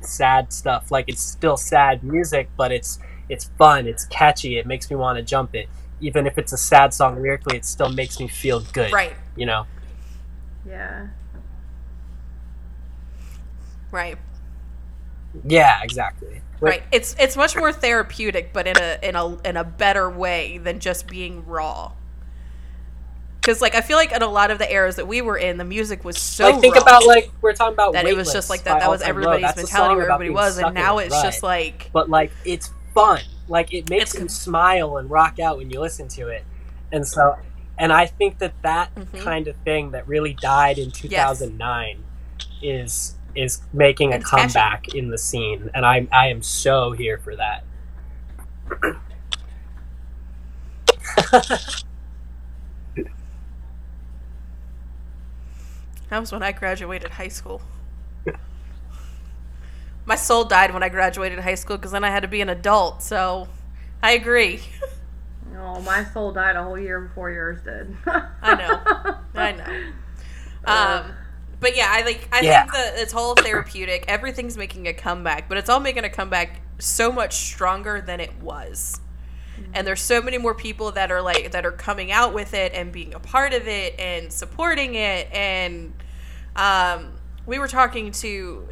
sad stuff. Like it's still sad music but it's it's fun. It's catchy. It makes me want to jump it. Even if it's a sad song lyrically it still makes me feel good Right, you know? Yeah. right, yeah exactly. Right. It's it's much more therapeutic, but in a in a in a better way than just being raw. Because like I feel like in a lot of the eras that we were in, the music was so like think about like we're talking about that it was just like that. That was All Time Low. everybody's mentality where everybody was, and now it's rut. just like but like it's fun like it makes you smile and rock out when you listen to it and so and i think that that Mhm. kind of thing that really died in 2009 is is making a And it's catchy. comeback in the scene and i i am so here for that *laughs* that was when I graduated high school. My soul died when I graduated high school because then I had to be an adult. So I agree. Oh, my soul died a whole year before yours did. *laughs* I know. I know. Um, but yeah, I like. I Yeah. think that it's all therapeutic. Everything's making a comeback, but it's all making a comeback so much stronger than it was. And there's so many more people that are like that are coming out with it and being a part of it and supporting it. And um, we were talking to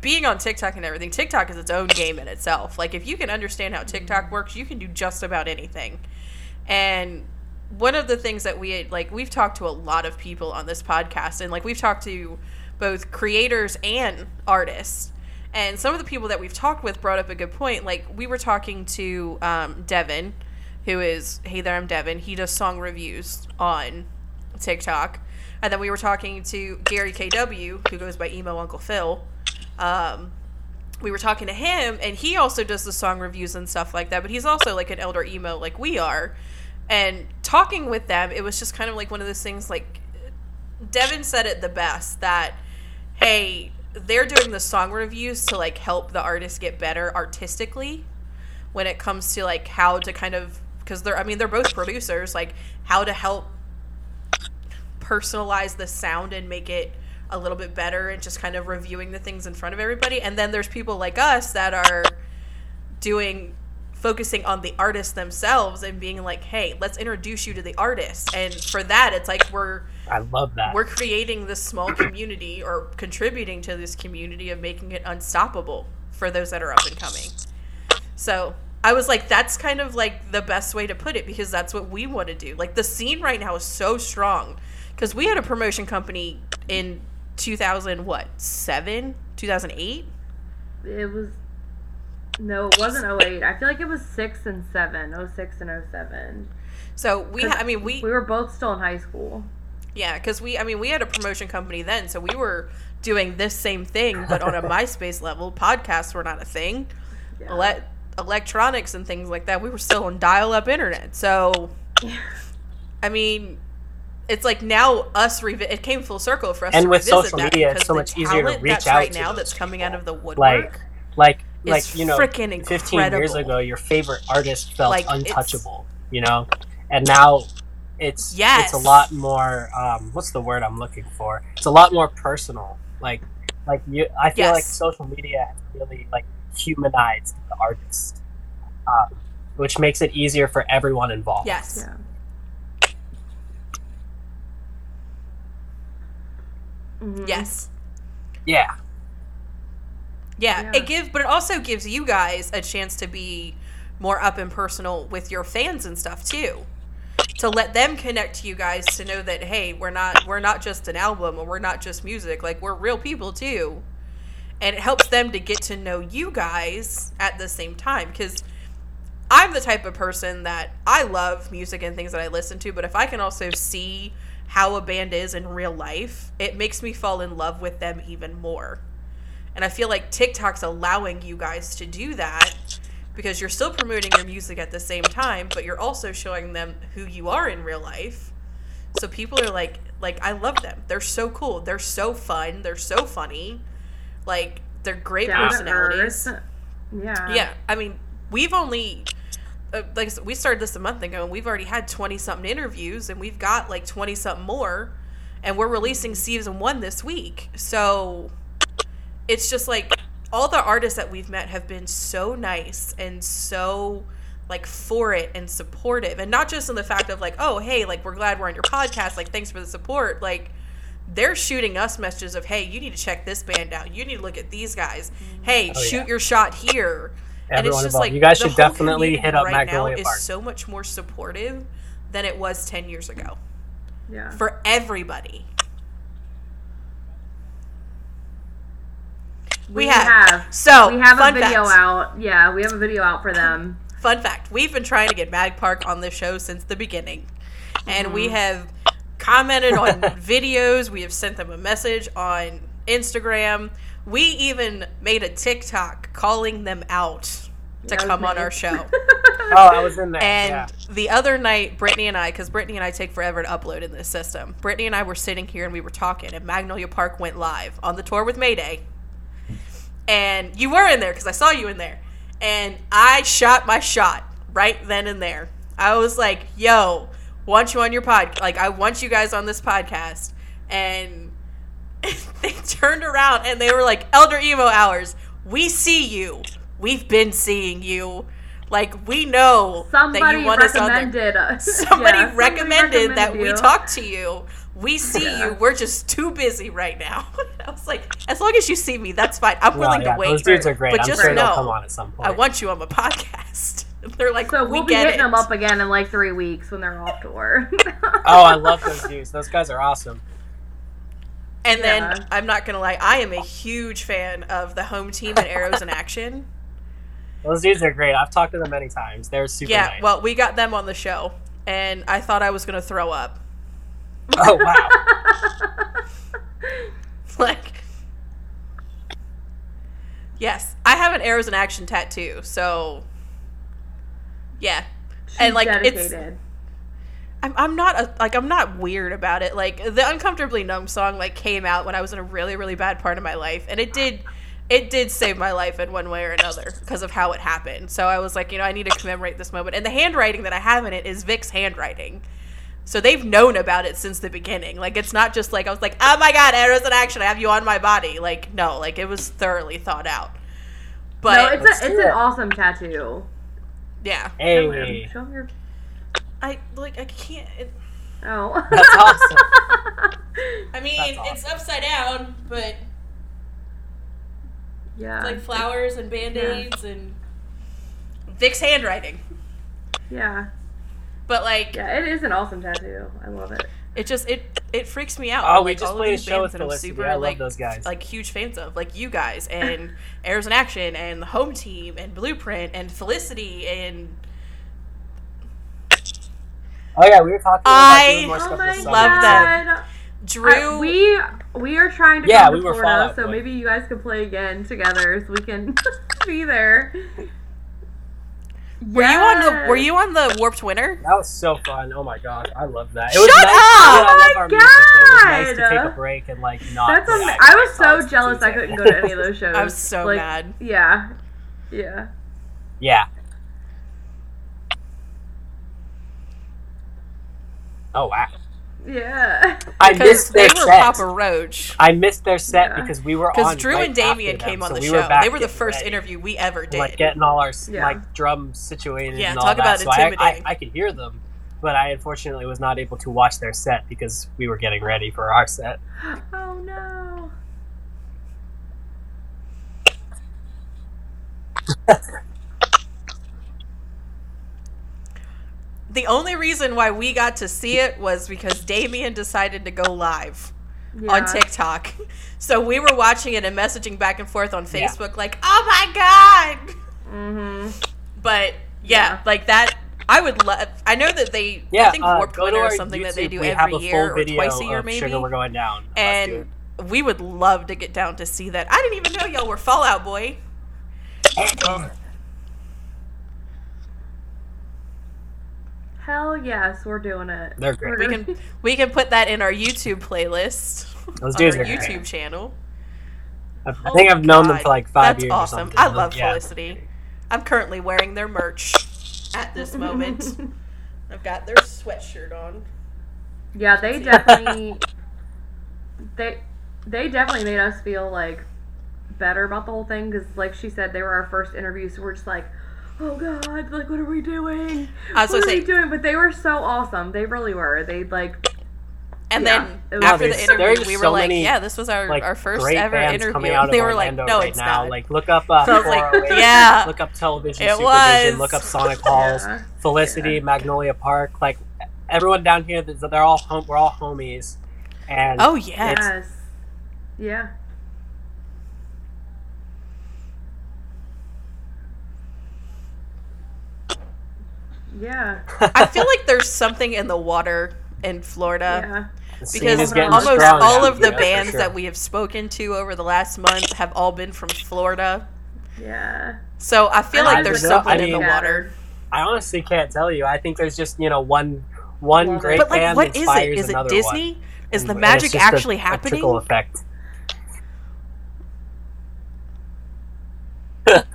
being on TikTok and everything. TikTok is its own game in itself. Like if you can understand how TikTok works, you can do just about anything. And one of the things that we like we've talked to a lot of people on this podcast and like we've talked to both creators and artists and some of the people that we've talked with brought up a good point. Like we were talking to um, devin who is hey there i'm devin. He does song reviews on tiktok. And then we were talking to gary kw who goes by emo uncle phil. Um, we were talking to him and he also does the song reviews and stuff like that but he's also like an elder emo like we are. And talking with them it was just kind of like one of those things like devin said it the best that hey they're doing the song reviews to like help the artist get better artistically when it comes to like how to kind of because they're i mean they're both producers like how to help personalize the sound and make it a little bit better and just kind of reviewing the things in front of everybody. And then there's people like us that are doing focusing on the artists themselves and being like hey let's introduce you to the artist and for that it's like we're i love that we're creating this small community or contributing to this community of making it unstoppable for those that are up and coming. So I was like, that's kind of like the best way to put it because that's what we want to do. Like the scene right now is so strong because we had a promotion company in 2000 what seven 2008 it was no, it wasn't 08. I feel like it was 6 and 7. 06 and 07. so we ha- i mean we We were both still in high school. Yeah, because we, I mean, we had a promotion company then, so we were doing this same thing, but on a *laughs* MySpace level. Podcasts were not a thing. Yeah. Ele- electronics and things like that, we were still on dial up internet. So, *laughs* I mean, it's like now us revi- it came full circle for us And to with revisit social media, it's so much easier to talent reach that's out right to now those that's coming out of the woodwork. like like like you know frickin' 15 years ago your favorite artist felt Like, untouchable you know and now it's Yes. it's a lot more um what's the word i'm looking for it's a lot more personal like like you i feel like social media has really like humanized the artist um, which makes it easier for everyone involved yes. Yeah. Mhm. Yes. yeah Yeah, Yeah. it gives, but it also gives you guys a chance to be more up and personal with your fans and stuff too. To let them connect to you guys to know that hey, we're not we're not just an album or we're not just music, like we're real people too. And it helps them to get to know you guys at the same time because I'm the type of person that I love music and things that I listen to, but if I can also see how a band is in real life, it makes me fall in love with them even more. And I feel like TikTok's allowing you guys to do that because you're still promoting your music at the same time, but you're also showing them who you are in real life. So people are like like I love them. They're so cool. They're so fun. They're so funny. Like they're great Down personalities. Yeah. Yeah, I mean, we've only uh, like I said, we started this a month ago, and we've already had twenty something interviews, and we've got like twenty something more, and we're releasing season one this week. So it's just like all the artists that we've met have been so nice and so like for it and supportive, and not just in the fact of like, oh hey, like we're glad we're on your podcast, like thanks for the support, like. They're shooting us messages of, "Hey, you need to check this band out. You need to look at these guys. Mm-hmm. Hey, Oh, shoot yeah. your shot here." and it's just involved like you guys should definitely hit up right now magnolia is so much more supportive than it was 10 years ago Yeah. for everybody we, have, so we have a video fact. out. Yeah, we have a video out for them. fun fact we've been trying to get mag park on this show since the beginning and we Mm-hmm. have commented on *laughs* videos we have sent them a message on instagram we even made a tiktok calling them out to Yeah, come on our show *laughs* oh i was in there And yeah. the other night, Brittany and I, because Brittany and I take forever to upload in this system, Brittany and I were sitting here and we were talking, and Magnolia Park went live on the tour with Mayday. And you were in there because I saw you in there. And I shot my shot right then and there. I was like, yo, want you on your pod. Like, I want you guys on this podcast. And *laughs* they turned around and they were like, Elder Emo Hours, we see you. We've been seeing you. Like, we know that Somebody you want us on there recommended us. *laughs* somebody Yeah, recommended that recommended we you. talk to you. We see Yeah. you. We're just too busy right now. *laughs* I was like, as long as you see me, that's fine. I'm Well, willing yeah, to wait. those dudes are great But i'm just sure they'll know, come on at some point I want you on my *laughs* podcast. *laughs* They're like, So we we'll be get hitting it. them up again in like three weeks when they're off tour. oh i love those dudes those guys are awesome And Yeah. then I'm not gonna lie, I am a huge fan of the home team and Arrows in Action. those dudes are great i've talked to them many times they're super yeah, nice well, we got them on the show, and I thought I was gonna throw up. *laughs* oh wow. *laughs* Like yes i have an arrows in action tattoo so yeah. And like it's. I'm, I'm not a, like i'm not weird about it. Like the uncomfortably numb song like came out when i was in a really really bad part of my life and it did it did save my life in one way or another because of how it happened. So i was like you know i need to commemorate this moment. And the handwriting that i have in it is vic's handwriting so they've known about it since the beginning. Like it's not just like I was like, "Oh my god, arrows in action! I have you on my body." Like no, like it was thoroughly thought out. But no, it's a, do it's it. an awesome tattoo. yeah, Show him. hey Show him your. I like I can't. It, Oh. that's awesome *laughs* I mean, awesome. it's upside down, but yeah. it's like flowers and band aids and Vic's handwriting. yeah. But like, Yeah. It is an awesome tattoo. I love it. it just it it freaks me out. Oh, we like, just all of played a show with that I'm Felicity. super I love like those guys. like huge fans of, like you guys and *laughs* Arrows in Action and the Home Team and Blueprint and Felicity and Oh yeah, we were talking I about doing more Oh stuff my this love them. Oh Drew, I- we we are trying to Yeah, come we to were Florida, so Boy. maybe you guys can play again together, so we can *laughs* be there. *laughs* were you on the Were you on the Warped Winter? That was so fun. Oh my gosh, I love that. It Shut was nice. up! I, mean, Oh my our music, it was nice to take a break and like not. That's react am- I was oh, so jealous I couldn't go to any of those shows. *laughs* I was so Like, mad. Yeah, yeah. Yeah. Oh wow. Yeah. I *laughs* Because missed they their were set. Papa Roach. I missed their set Yeah. because we were on. Because Drew right and Damien after them, came on so the we show. They were the first ready. interview we ever did. like getting all our Yeah. like drums situated Yeah, and all talk that. about so I, I, intimidating. I could hear them, but I unfortunately was not able to watch their set because we were getting ready for our set. *gasps* Oh no. *laughs* the only reason why we got to see it was because Damien decided to go live Yeah. on TikTok. *laughs* So we were watching it and messaging back and forth on Yeah. Facebook, like, "Oh my god!" Mm-hmm. But yeah, Yeah. like that. I would love. I know that they. Yeah, I think uh, Warped go to Winter our is something that they do every year or twice a year, maybe. Sugar, we're going down. Let's do and we would love to get down to see that. I didn't even know y'all were Fall Out Boy. Hell yes, we're doing it. They're great. We're We gonna- can we can put that in our YouTube playlist Those on dudes our are great. YouTube channel. I I think I've known them for like five That's years. or awesome. something. I love yeah. Felicity. I'm currently wearing their merch at this *laughs* moment. I've got their sweatshirt on. yeah, they *laughs* definitely they they definitely made us feel like better about the whole thing because, like she said, they were our first interview, so we're just like, oh god, like what are we doing? I was what are say- we doing? But they were so awesome. They really were. They like And Yeah, then it was- after There's- the interview, we were so like, many, "Yeah, this was our, Like our first ever interview." coming out they were Orlando like, "No, right it's now. not." Like look up uh, So I was like, "Yeah, look up television It supervision, was. look up Sonic Halls, Yeah. Felicity, Magnolia Park. Like everyone down here, they're all home. We're all homies, and "Oh yeah." yes, yeah. Yeah, I feel like there's something in the water in Florida yeah. because almost strong all down of the here, for bands sure. that we have spoken to over the last month have all been from Florida. Yeah. So I feel I like there's don't- something I in the water. I honestly can't tell you. I think there's just you know one one Love it. great But like, band what is it? inspires Is it another Disney? one. Is the And- and magic it's just a- actually a happening? trickle effect. *laughs*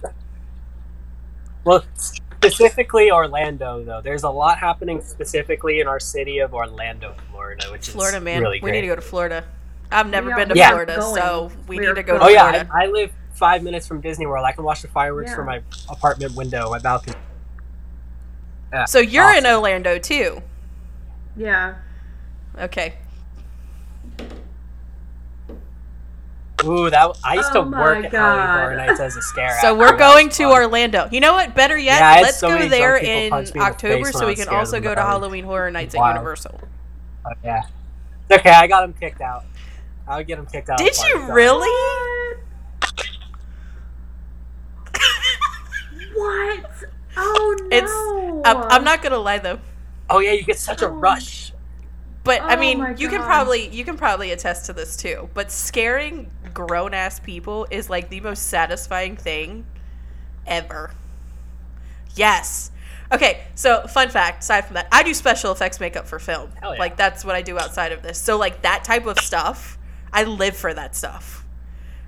well, specifically Orlando, though. There's a lot happening specifically in our city of Orlando, Florida, which is Florida, is man. really we need to go to Florida. I've never been to Yeah. Florida, going. so we We need to go to Oh yeah, Florida. I, I live five minutes from Disney World. I can watch the fireworks Yeah. from my apartment window, my balcony. Yeah, so you're in. Orlando too. Yeah. Okay. Ooh, that I used Oh to my work at Halloween God. Horror Nights as a scare. So we're going to fun. Orlando. You know what? Better yet, Yeah, let's so go there in punch in the October so we can also go to. Halloween Horror Nights at Universal. Oh, yeah. It's okay, I got him kicked out. I would get him kicked out. Did of you parties. really? What? Oh no! It's- I'm, I'm not gonna lie though, Oh yeah, you get such a Oh. rush. But I Oh mean, my you can probably you can probably attest to this too. But scaring grown ass people is like the most satisfying thing ever. Yes. Okay, so fun fact, aside from that, I do special effects makeup for film. Hell yeah. Like that's what I do outside of this. So like that type of stuff, I live for that stuff.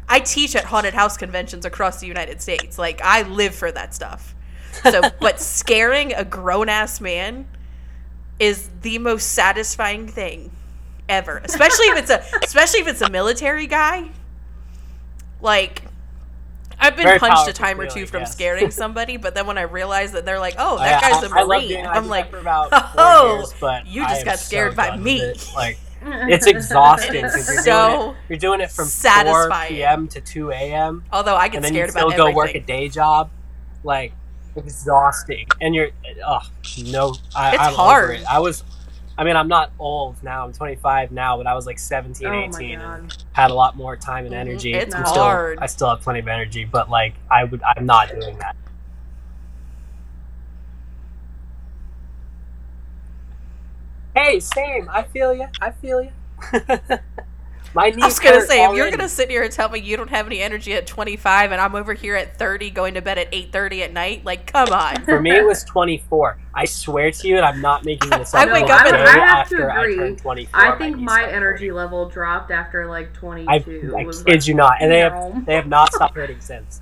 I teach at haunted house conventions across the United States. Like I live for that stuff. So *laughs* but scaring a grown ass man is the most satisfying thing ever. Especially if it's a *laughs* especially if it's a military guy. Like I've been Very punched a time or two from yes. scaring somebody, but then when I realize that they're like, "Oh, I- that guy's I- a I love marine," I I'm like, that for about *laughs* four "Oh, years, but you just am got scared so by me." it. Like *laughs* it's exhausting because you're, So doing it, you're doing it from 4 satisfying. p.m. to 2 a.m. although I get and then you scared still about go everything. work a day job. Like exhausting, and you're oh no, I, It's I'm hard. Over it. I was. I mean, I'm not old now. I'm 25 now, but I was like 17, Oh 18, and had a lot more time and Mhm. energy. It's I'm still- hard. I still have plenty of energy, but like I would, I'm not doing that. Hey, same. I feel you. I feel you. *laughs* My knees I was gonna hurt say, if you're gonna sit here and tell me you don't have any energy at 25, and I'm over here at 30, going to bed at 8:30 at night, like, come on. For me, it was *laughs* 24. I swear to you, and I'm not making this up. I wake up and- I have to after I agree. turned 24. I think knees my energy hurting. level dropped after like 22. I, It I was kid like, you not, and they have they have not stopped hurting since.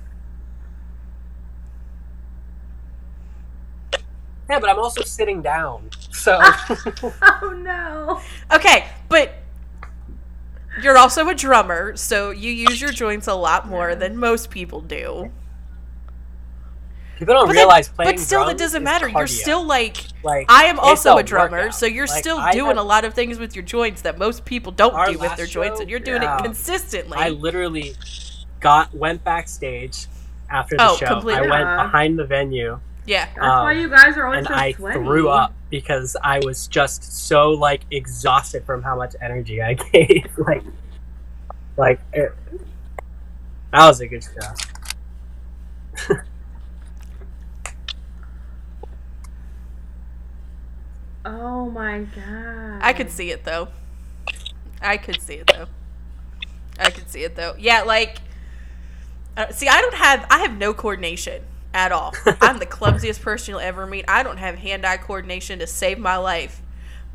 Yeah, but I'm also sitting down, so *laughs* oh no. Okay, but you're also a drummer, so you use your joints a lot more than most people do. people don't But, then- realize playing. but still, that drums doesn't is matter. You're still like like I am also a a drummer, workout. so you're Like, still I doing had- a lot of things with your joints that most people don't Our do with their last joints, show, and you're doing yeah. it consistently. I literally got went backstage after the Oh, show. completely. I went uh-huh. behind the venue yeah. That's why Um, you guys are always and so I sweaty. threw up because I was just so like exhausted from how much energy I *laughs* gave. like, like it, that was a good show. *laughs* Oh my god. I could see it though. I could see it though. I could see it though. Yeah, like uh, see, I don't have I have no coordination at all. *laughs* I'm the clumsiest person you'll ever meet. I don't have hand-eye coordination to save my life.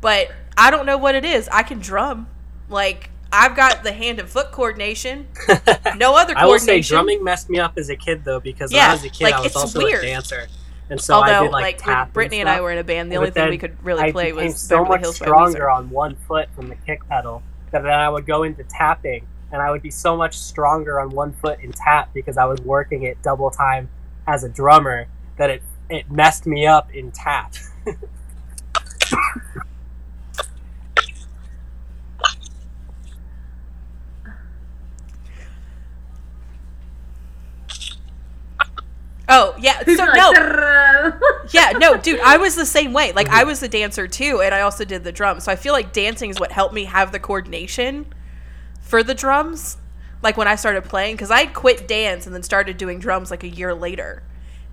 But I don't know what it is. I can drum. Like I've got the hand and foot coordination. *laughs* No other coordination. I will say drumming messed me up as a kid though because when I was a kid like, I was also weird. a dancer, and so Although, I did like, like, tap. Brittany and, and I were in a band, the only thing we could really I play was so Beverly much Hills stronger on one foot from the kick pedal that then I would go into tapping and I would be so much stronger on one foot in tap because I was working it double time as a drummer that it it messed me up in tap. *laughs* Oh yeah, so no, yeah, no, dude, I was the same way. Like I mm-hmm. was the dancer too, and I also did the drums. So I feel like dancing is what helped me have the coordination for the drums. Like when I started playing, because I quit dance and then started doing drums like a year later,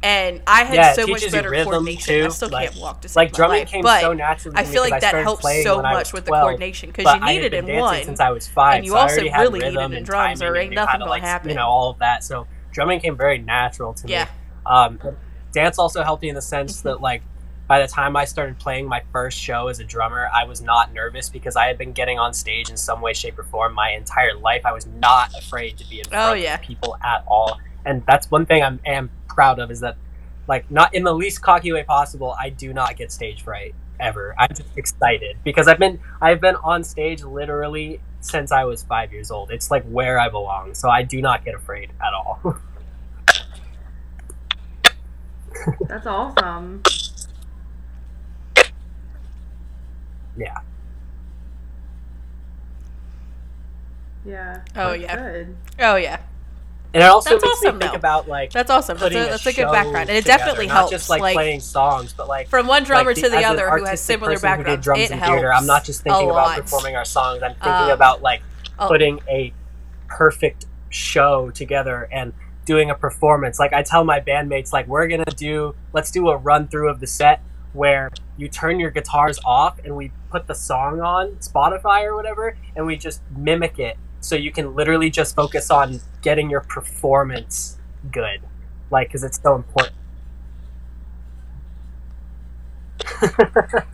and I had Yeah, so much better coordination. I still Like- can't walk to save like my drumming life, came but so naturally. I feel like that helps so much with 12, the coordination because you need it in one. since I was five, and you so also really need it in drums, or ain't nothing to, gonna like, happen. You know all of that. So drumming came very natural to me. Um, dance also helped me in the sense that like by the time I started playing my first show as a drummer, I was not nervous because I had been getting on stage in some way, shape, or form my entire life. I was not afraid to be in oh, front Oh, yeah. of people at all, and that's one thing I'm am proud of is that, like, not in the least cocky way possible. I do not get stage fright ever. I'm just excited because I've been I've been on stage literally since I was five years old. It's like where I belong, so I do not get afraid at all. *laughs* That's awesome. Yeah. Yeah. Oh, yeah. Good. Oh yeah, And it also That's makes awesome, me think though. about like that's awesome. That's a, that's a good background, and it together, definitely not helps. just like, like playing songs, but like from one drummer like, to the other who has similar person who did backgrounds, drums it in helps. theater, I'm not just thinking about performing our songs. I'm thinking Um, about like oh. putting a perfect show together and doing a performance. Like I tell my bandmates, like we're gonna do, let's do a run through of the set where you turn your guitars off and we put the song on Spotify or whatever, and we just mimic it so you can literally just focus on getting your performance good, like because it's so important. *laughs*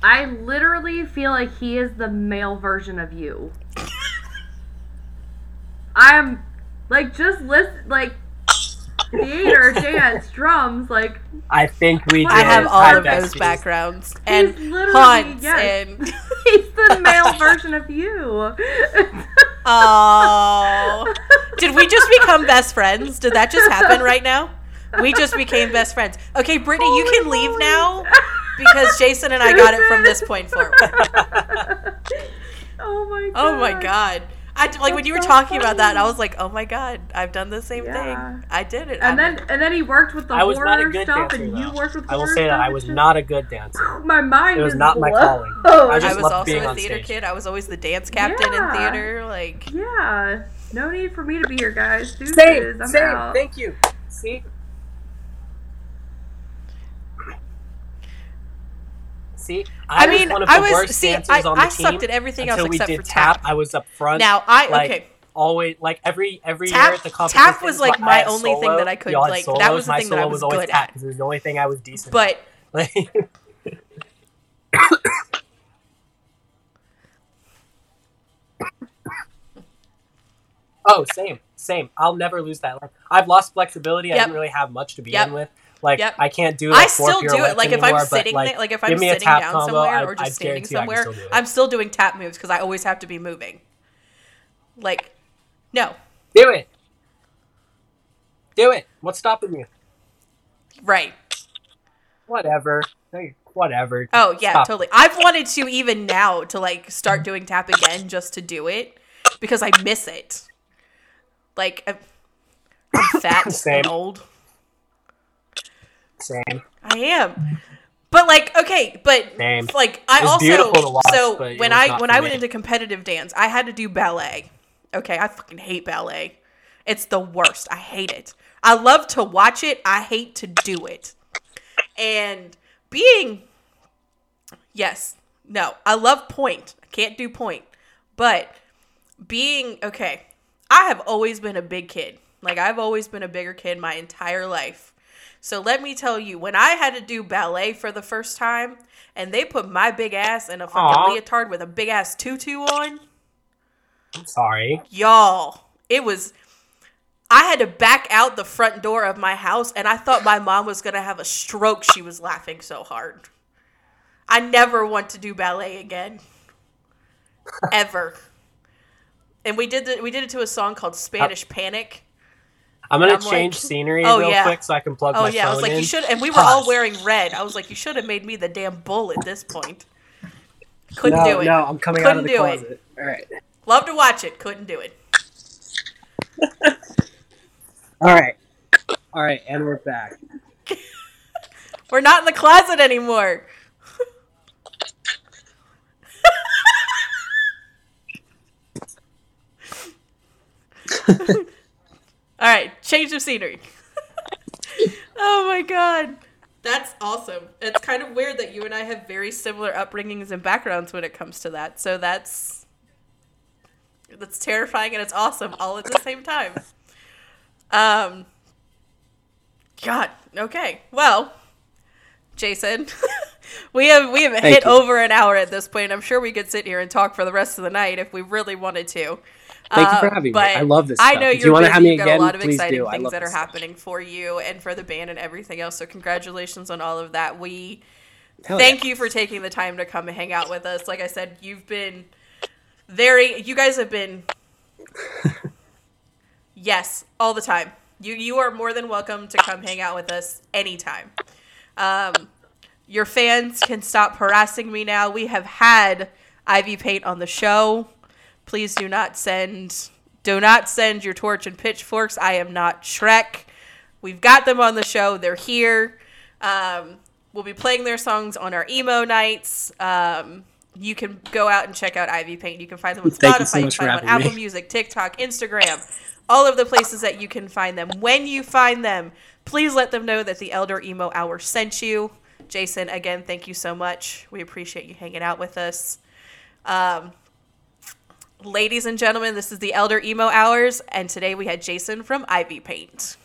I literally feel like he is the male version of you. *laughs* I'm like just listen like theater, *laughs* dance, drums, like I think we. Did I I have all our of those besties. backgrounds and he's literally haunts yes, and *laughs* he's the male *laughs* version of you. oh, did we just become best friends? Did that just happen right now? We just became best friends. Okay, Brittany, you Holy can leave moly. now because Jason and I got it from this point forward. Oh, oh my god. Oh my god. I like when you were so talking about that, funny. I was like, "Oh my god, I've done the same Yeah. thing. I did it." And I'm- then and then he worked with the I was horror not a good stuff dancer, and you worked with I will horror say that. I was just- not a good dancer. *laughs* my mind It was is not my blown. calling. *laughs* I I was loved also being a theater kid. I was always the dance captain Yeah. in theater. Like, Yeah. No need for me to be here, guys. Deuces, Same, I'm same. out. Thank you. See? See, I, I mean, was one of I was worst see, I, on the I team sucked at everything else except did for tap. I was up front. Now I like, okay. always like every every year at the competition. tap was, like, my only thing that I could, like, that was the my thing that I solo was always good tap at. because it was the only thing I was decent. But at. *laughs* Like, oh, same, same. I'll never lose that. Like, I've lost flexibility. I didn't really have much to begin Yep. with. Like Yep. I can't do. It. I still do it. Like if I'm sitting like, there, like if I'm give me a sitting down combo, somewhere I- or just standing guarantee I can somewhere, still. I'm still doing tap moves because I always have to be moving. Like, no, Do it. Do it. What's stopping you? right? Whatever. Hey, Whatever. Oh yeah, Stop. totally. I've wanted to even now to like start doing tap again just to do it because I miss it. Like I'm, I'm *laughs* fat Same. and old. Same. I am. But like, okay, but Same. like I also watch, so when I when I went me. into competitive dance, I had to do ballet. Okay, I fucking hate ballet. It's the worst. I hate it. I love to watch it. I hate to do it. And being yes, no, I love pointe. I can't do pointe. But being okay, I have always been a big kid. Like I've always been a bigger kid my entire life. So let me tell you, when I had to do ballet for the first time and they put my big ass in a fucking Aw. leotard with a big ass tutu on, I'm sorry. y'all, it was I had to back out the front door of my house and I thought my mom was going to have a stroke. She was laughing so hard. I never want to do ballet again. *laughs* Ever. And we did the, we did it to a song called Spanish Panic. I'm gonna I'm like- change scenery Oh, real yeah. quick so I can plug Oh my yeah, I was like in. you should and we were all wearing red. I was like you should have made me the damn bull at this point. Couldn't no, do it. No, I'm coming out of the Couldn't do it. closet. All right. Love to watch it. Couldn't do it. *laughs* All right. All right, and we're back. *laughs* We're not in the closet anymore. *laughs* All right, change of scenery. *laughs* oh my god. That's awesome. It's kind of weird that you and I have very similar upbringings and backgrounds when it comes to that. So that's that's terrifying and it's awesome all at the same time. Um God, okay. Well, Jason, *laughs* we have we have hit you. over an hour at this point. I'm sure we could sit here and talk for the rest of the night if we really wanted to. Thank you for Um, having me. I love this I know you're you wanna have me You've got a lot of exciting do. Things that are stuff. happening for you and for the band and everything else. So congratulations on all of that. We Hell thank yeah. you for taking the time to come and hang out with us. Like I said, you've been very you guys have been *laughs* Yes, all the time. You you are more than welcome to come hang out with us anytime. Um, your fans can stop harassing me now. We have had IvyPaint on the show. Please do not send do not send your torch and pitchforks. I am not Shrek. We've got them on the show. They're here. Um, we'll be playing their songs on our emo nights. Um, you can go out and check out IvyPaint. You can find them on Thank you Spotify. so You, can find them on me. Apple Music, TikTok, Instagram, all of the places that you can find them. When you find them, please let them know that the Elder Emo Hour sent you. Jason, again, thank you so much. We appreciate you hanging out with us. Um, ladies and gentlemen, this is the Elder Emo Hours, and today we had Jason from IvyPaint.